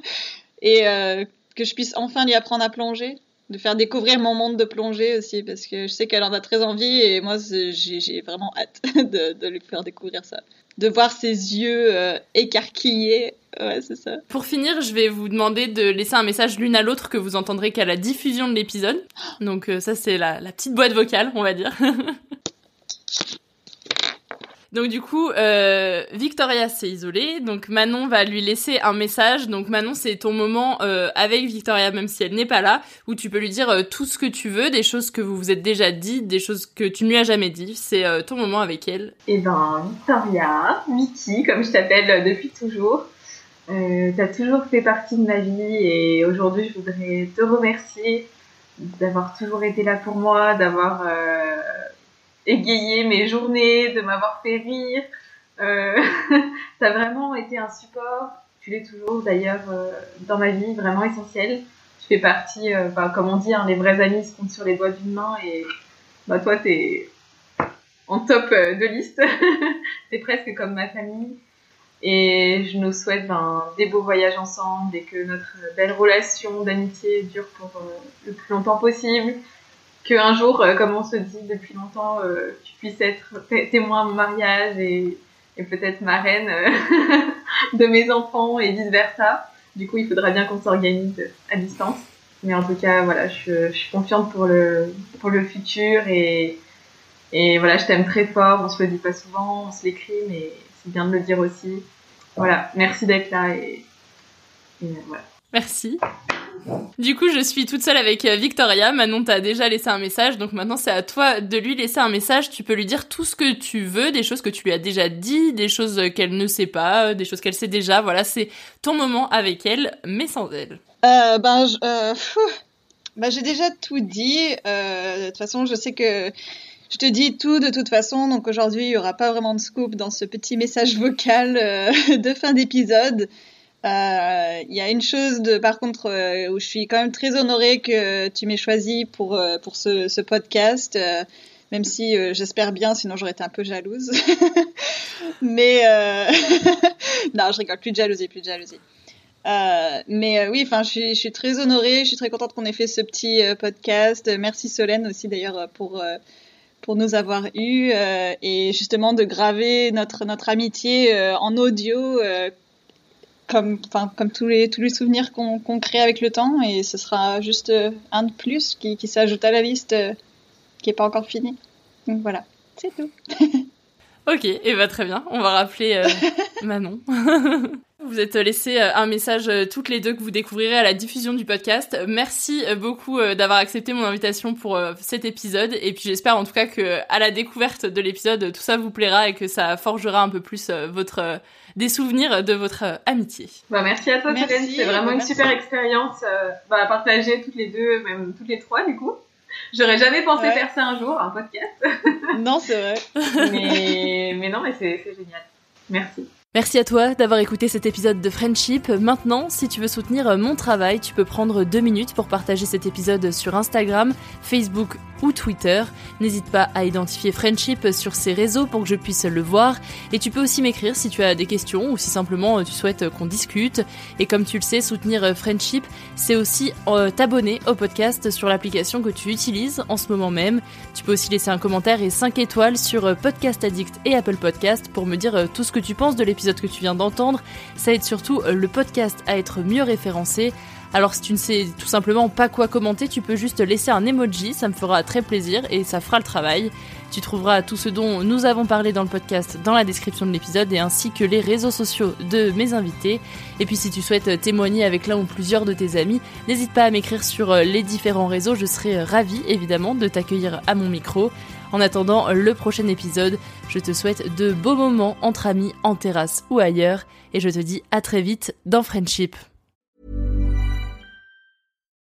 et euh, que je puisse enfin lui apprendre à plonger. De faire découvrir mon monde de plongée aussi. Parce que je sais qu'elle en a très envie. Et moi, j'ai vraiment hâte de, lui faire découvrir ça. De voir ses yeux euh, écarquillés. Ouais, c'est ça. Pour finir, je vais vous demander de laisser un message l'une à l'autre que vous entendrez qu'à la diffusion de l'épisode. Donc euh, ça, c'est la petite boîte vocale, on va dire. Donc du coup, euh, Victoria s'est isolée, donc Manon va lui laisser un message. Donc Manon, c'est ton moment euh, avec Victoria, même si elle n'est pas là, où tu peux lui dire euh, tout ce que tu veux, des choses que vous vous êtes déjà dit, des choses que tu ne lui as jamais dit. C'est ton moment avec elle. Et ben, Victoria, Vicky, comme je t'appelle depuis toujours. T'as toujours fait partie de ma vie et aujourd'hui je voudrais te remercier d'avoir toujours été là pour moi, d'avoir égayé mes journées, de m'avoir fait rire. Euh, T'as vraiment été un support, tu l'es toujours d'ailleurs euh, dans ma vie, vraiment essentiel. Tu fais partie, euh, comme on dit, hein, les vrais amis se comptent sur les doigts d'une main et bah, toi t'es en top euh, de liste. T'es presque comme ma famille. Et je nous souhaite ben, des beaux voyages ensemble et que notre belle relation d'amitié dure pour euh, le plus longtemps possible. Qu'un jour, euh, comme on se dit depuis longtemps, euh, tu puisses être té- témoin de mon mariage et, peut-être marraine euh, de mes enfants et vice versa. Du coup, il faudra bien qu'on s'organise à distance. Mais en tout cas, voilà, je, je suis confiante pour le, pour le futur et, Et voilà, je t'aime très fort. On se le dit pas souvent, on se l'écrit, mais c'est bien de le dire aussi. Voilà, merci d'être là et, et voilà. Merci. Du coup, je suis toute seule avec euh, Victoria. Manon t'a déjà laissé un message, donc maintenant c'est à toi de lui laisser un message. Tu peux lui dire tout ce que tu veux, des choses que tu lui as déjà dit, des choses qu'elle ne sait pas, des choses qu'elle sait déjà. Voilà, c'est ton moment avec elle, mais sans elle. Euh, ben, euh. Ben, j'ai déjà tout dit. Euh, de toute façon, je sais que je te dis tout de toute façon. Donc aujourd'hui, il y aura pas vraiment de scoop dans ce petit message vocal euh, de fin d'épisode. Euh, Il y a une chose, de, par contre, euh, où je suis quand même très honorée que tu m'aies choisi pour, euh, pour ce, podcast. euh, même si euh, j'espère bien, sinon j'aurais été un peu jalouse. Mais euh... non, je rigole, plus de jalousie, plus de jalousie. Euh, mais euh, oui, enfin, je suis, très honorée, je suis très contente qu'on ait fait ce petit euh, podcast. Euh, Merci Solène aussi d'ailleurs euh, pour euh, pour nous avoir eu euh, et justement de graver notre notre amitié euh, en audio euh, comme comme tous les tous les souvenirs qu'on crée avec le temps et ce sera juste euh, un de plus qui qui s'ajoute à la liste euh, qui est pas encore finie. Donc voilà, c'est tout. Ok, et bah très bien. On va rappeler euh, Manon. vous êtes laissé euh, un message euh, toutes les deux que vous découvrirez à la diffusion du podcast. Merci euh, beaucoup d'avoir accepté mon invitation pour cet épisode. Et puis j'espère en tout cas que à la découverte de l'épisode, tout ça vous plaira et que ça forgera un peu plus votre des souvenirs de votre amitié. Bah, merci à toi, Solène. C'est vraiment bah, une super expérience euh, bah, à partager toutes les deux, même toutes les trois, du coup. J'aurais jamais pensé Ouais. faire ça un jour, un podcast. Non, c'est vrai. mais, mais non, mais c'est c'est génial. Merci. Merci à toi d'avoir écouté cet épisode de Friendship. Maintenant, si tu veux soutenir mon travail, tu peux prendre deux minutes pour partager cet épisode sur Instagram, Facebook ou Twitter. N'hésite pas à identifier Friendship sur ces réseaux pour que je puisse le voir. Et tu peux aussi m'écrire si tu as des questions ou si simplement euh, tu souhaites qu'on discute. Et comme tu le sais, soutenir euh, Friendship, c'est aussi euh, t'abonner au podcast sur l'application que tu utilises en ce moment même. Tu peux aussi laisser un commentaire et 5 étoiles sur euh, Podcast Addict et Apple Podcast pour me dire euh, tout ce que tu penses de l'épisode que tu viens d'entendre. Ça aide surtout euh, le podcast à être mieux référencé. Alors si tu ne sais tout simplement pas quoi commenter, tu peux juste laisser un emoji, ça me fera très plaisir et ça fera le travail. Tu trouveras tout ce dont nous avons parlé dans le podcast dans la description de l'épisode et ainsi que les réseaux sociaux de mes invités. Et puis si tu souhaites témoigner avec l'un ou plusieurs de tes amis, n'hésite pas à m'écrire sur euh, les différents réseaux, je serai ravie évidemment de t'accueillir à mon micro. En attendant le prochain épisode, je te souhaite de beaux moments entre amis, en terrasse ou ailleurs, et je te dis à très vite dans Friendship.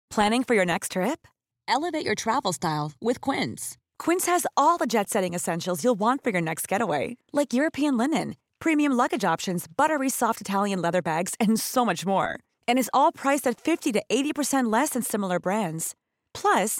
Planning for your next trip? Elevate your travel style with Quince. Quince has all the jet setting essentials you'll want for your next getaway, like European linen, premium luggage options, buttery soft Italian leather bags, and so much more. And is all priced at 50 to 80% less than similar brands. Plus,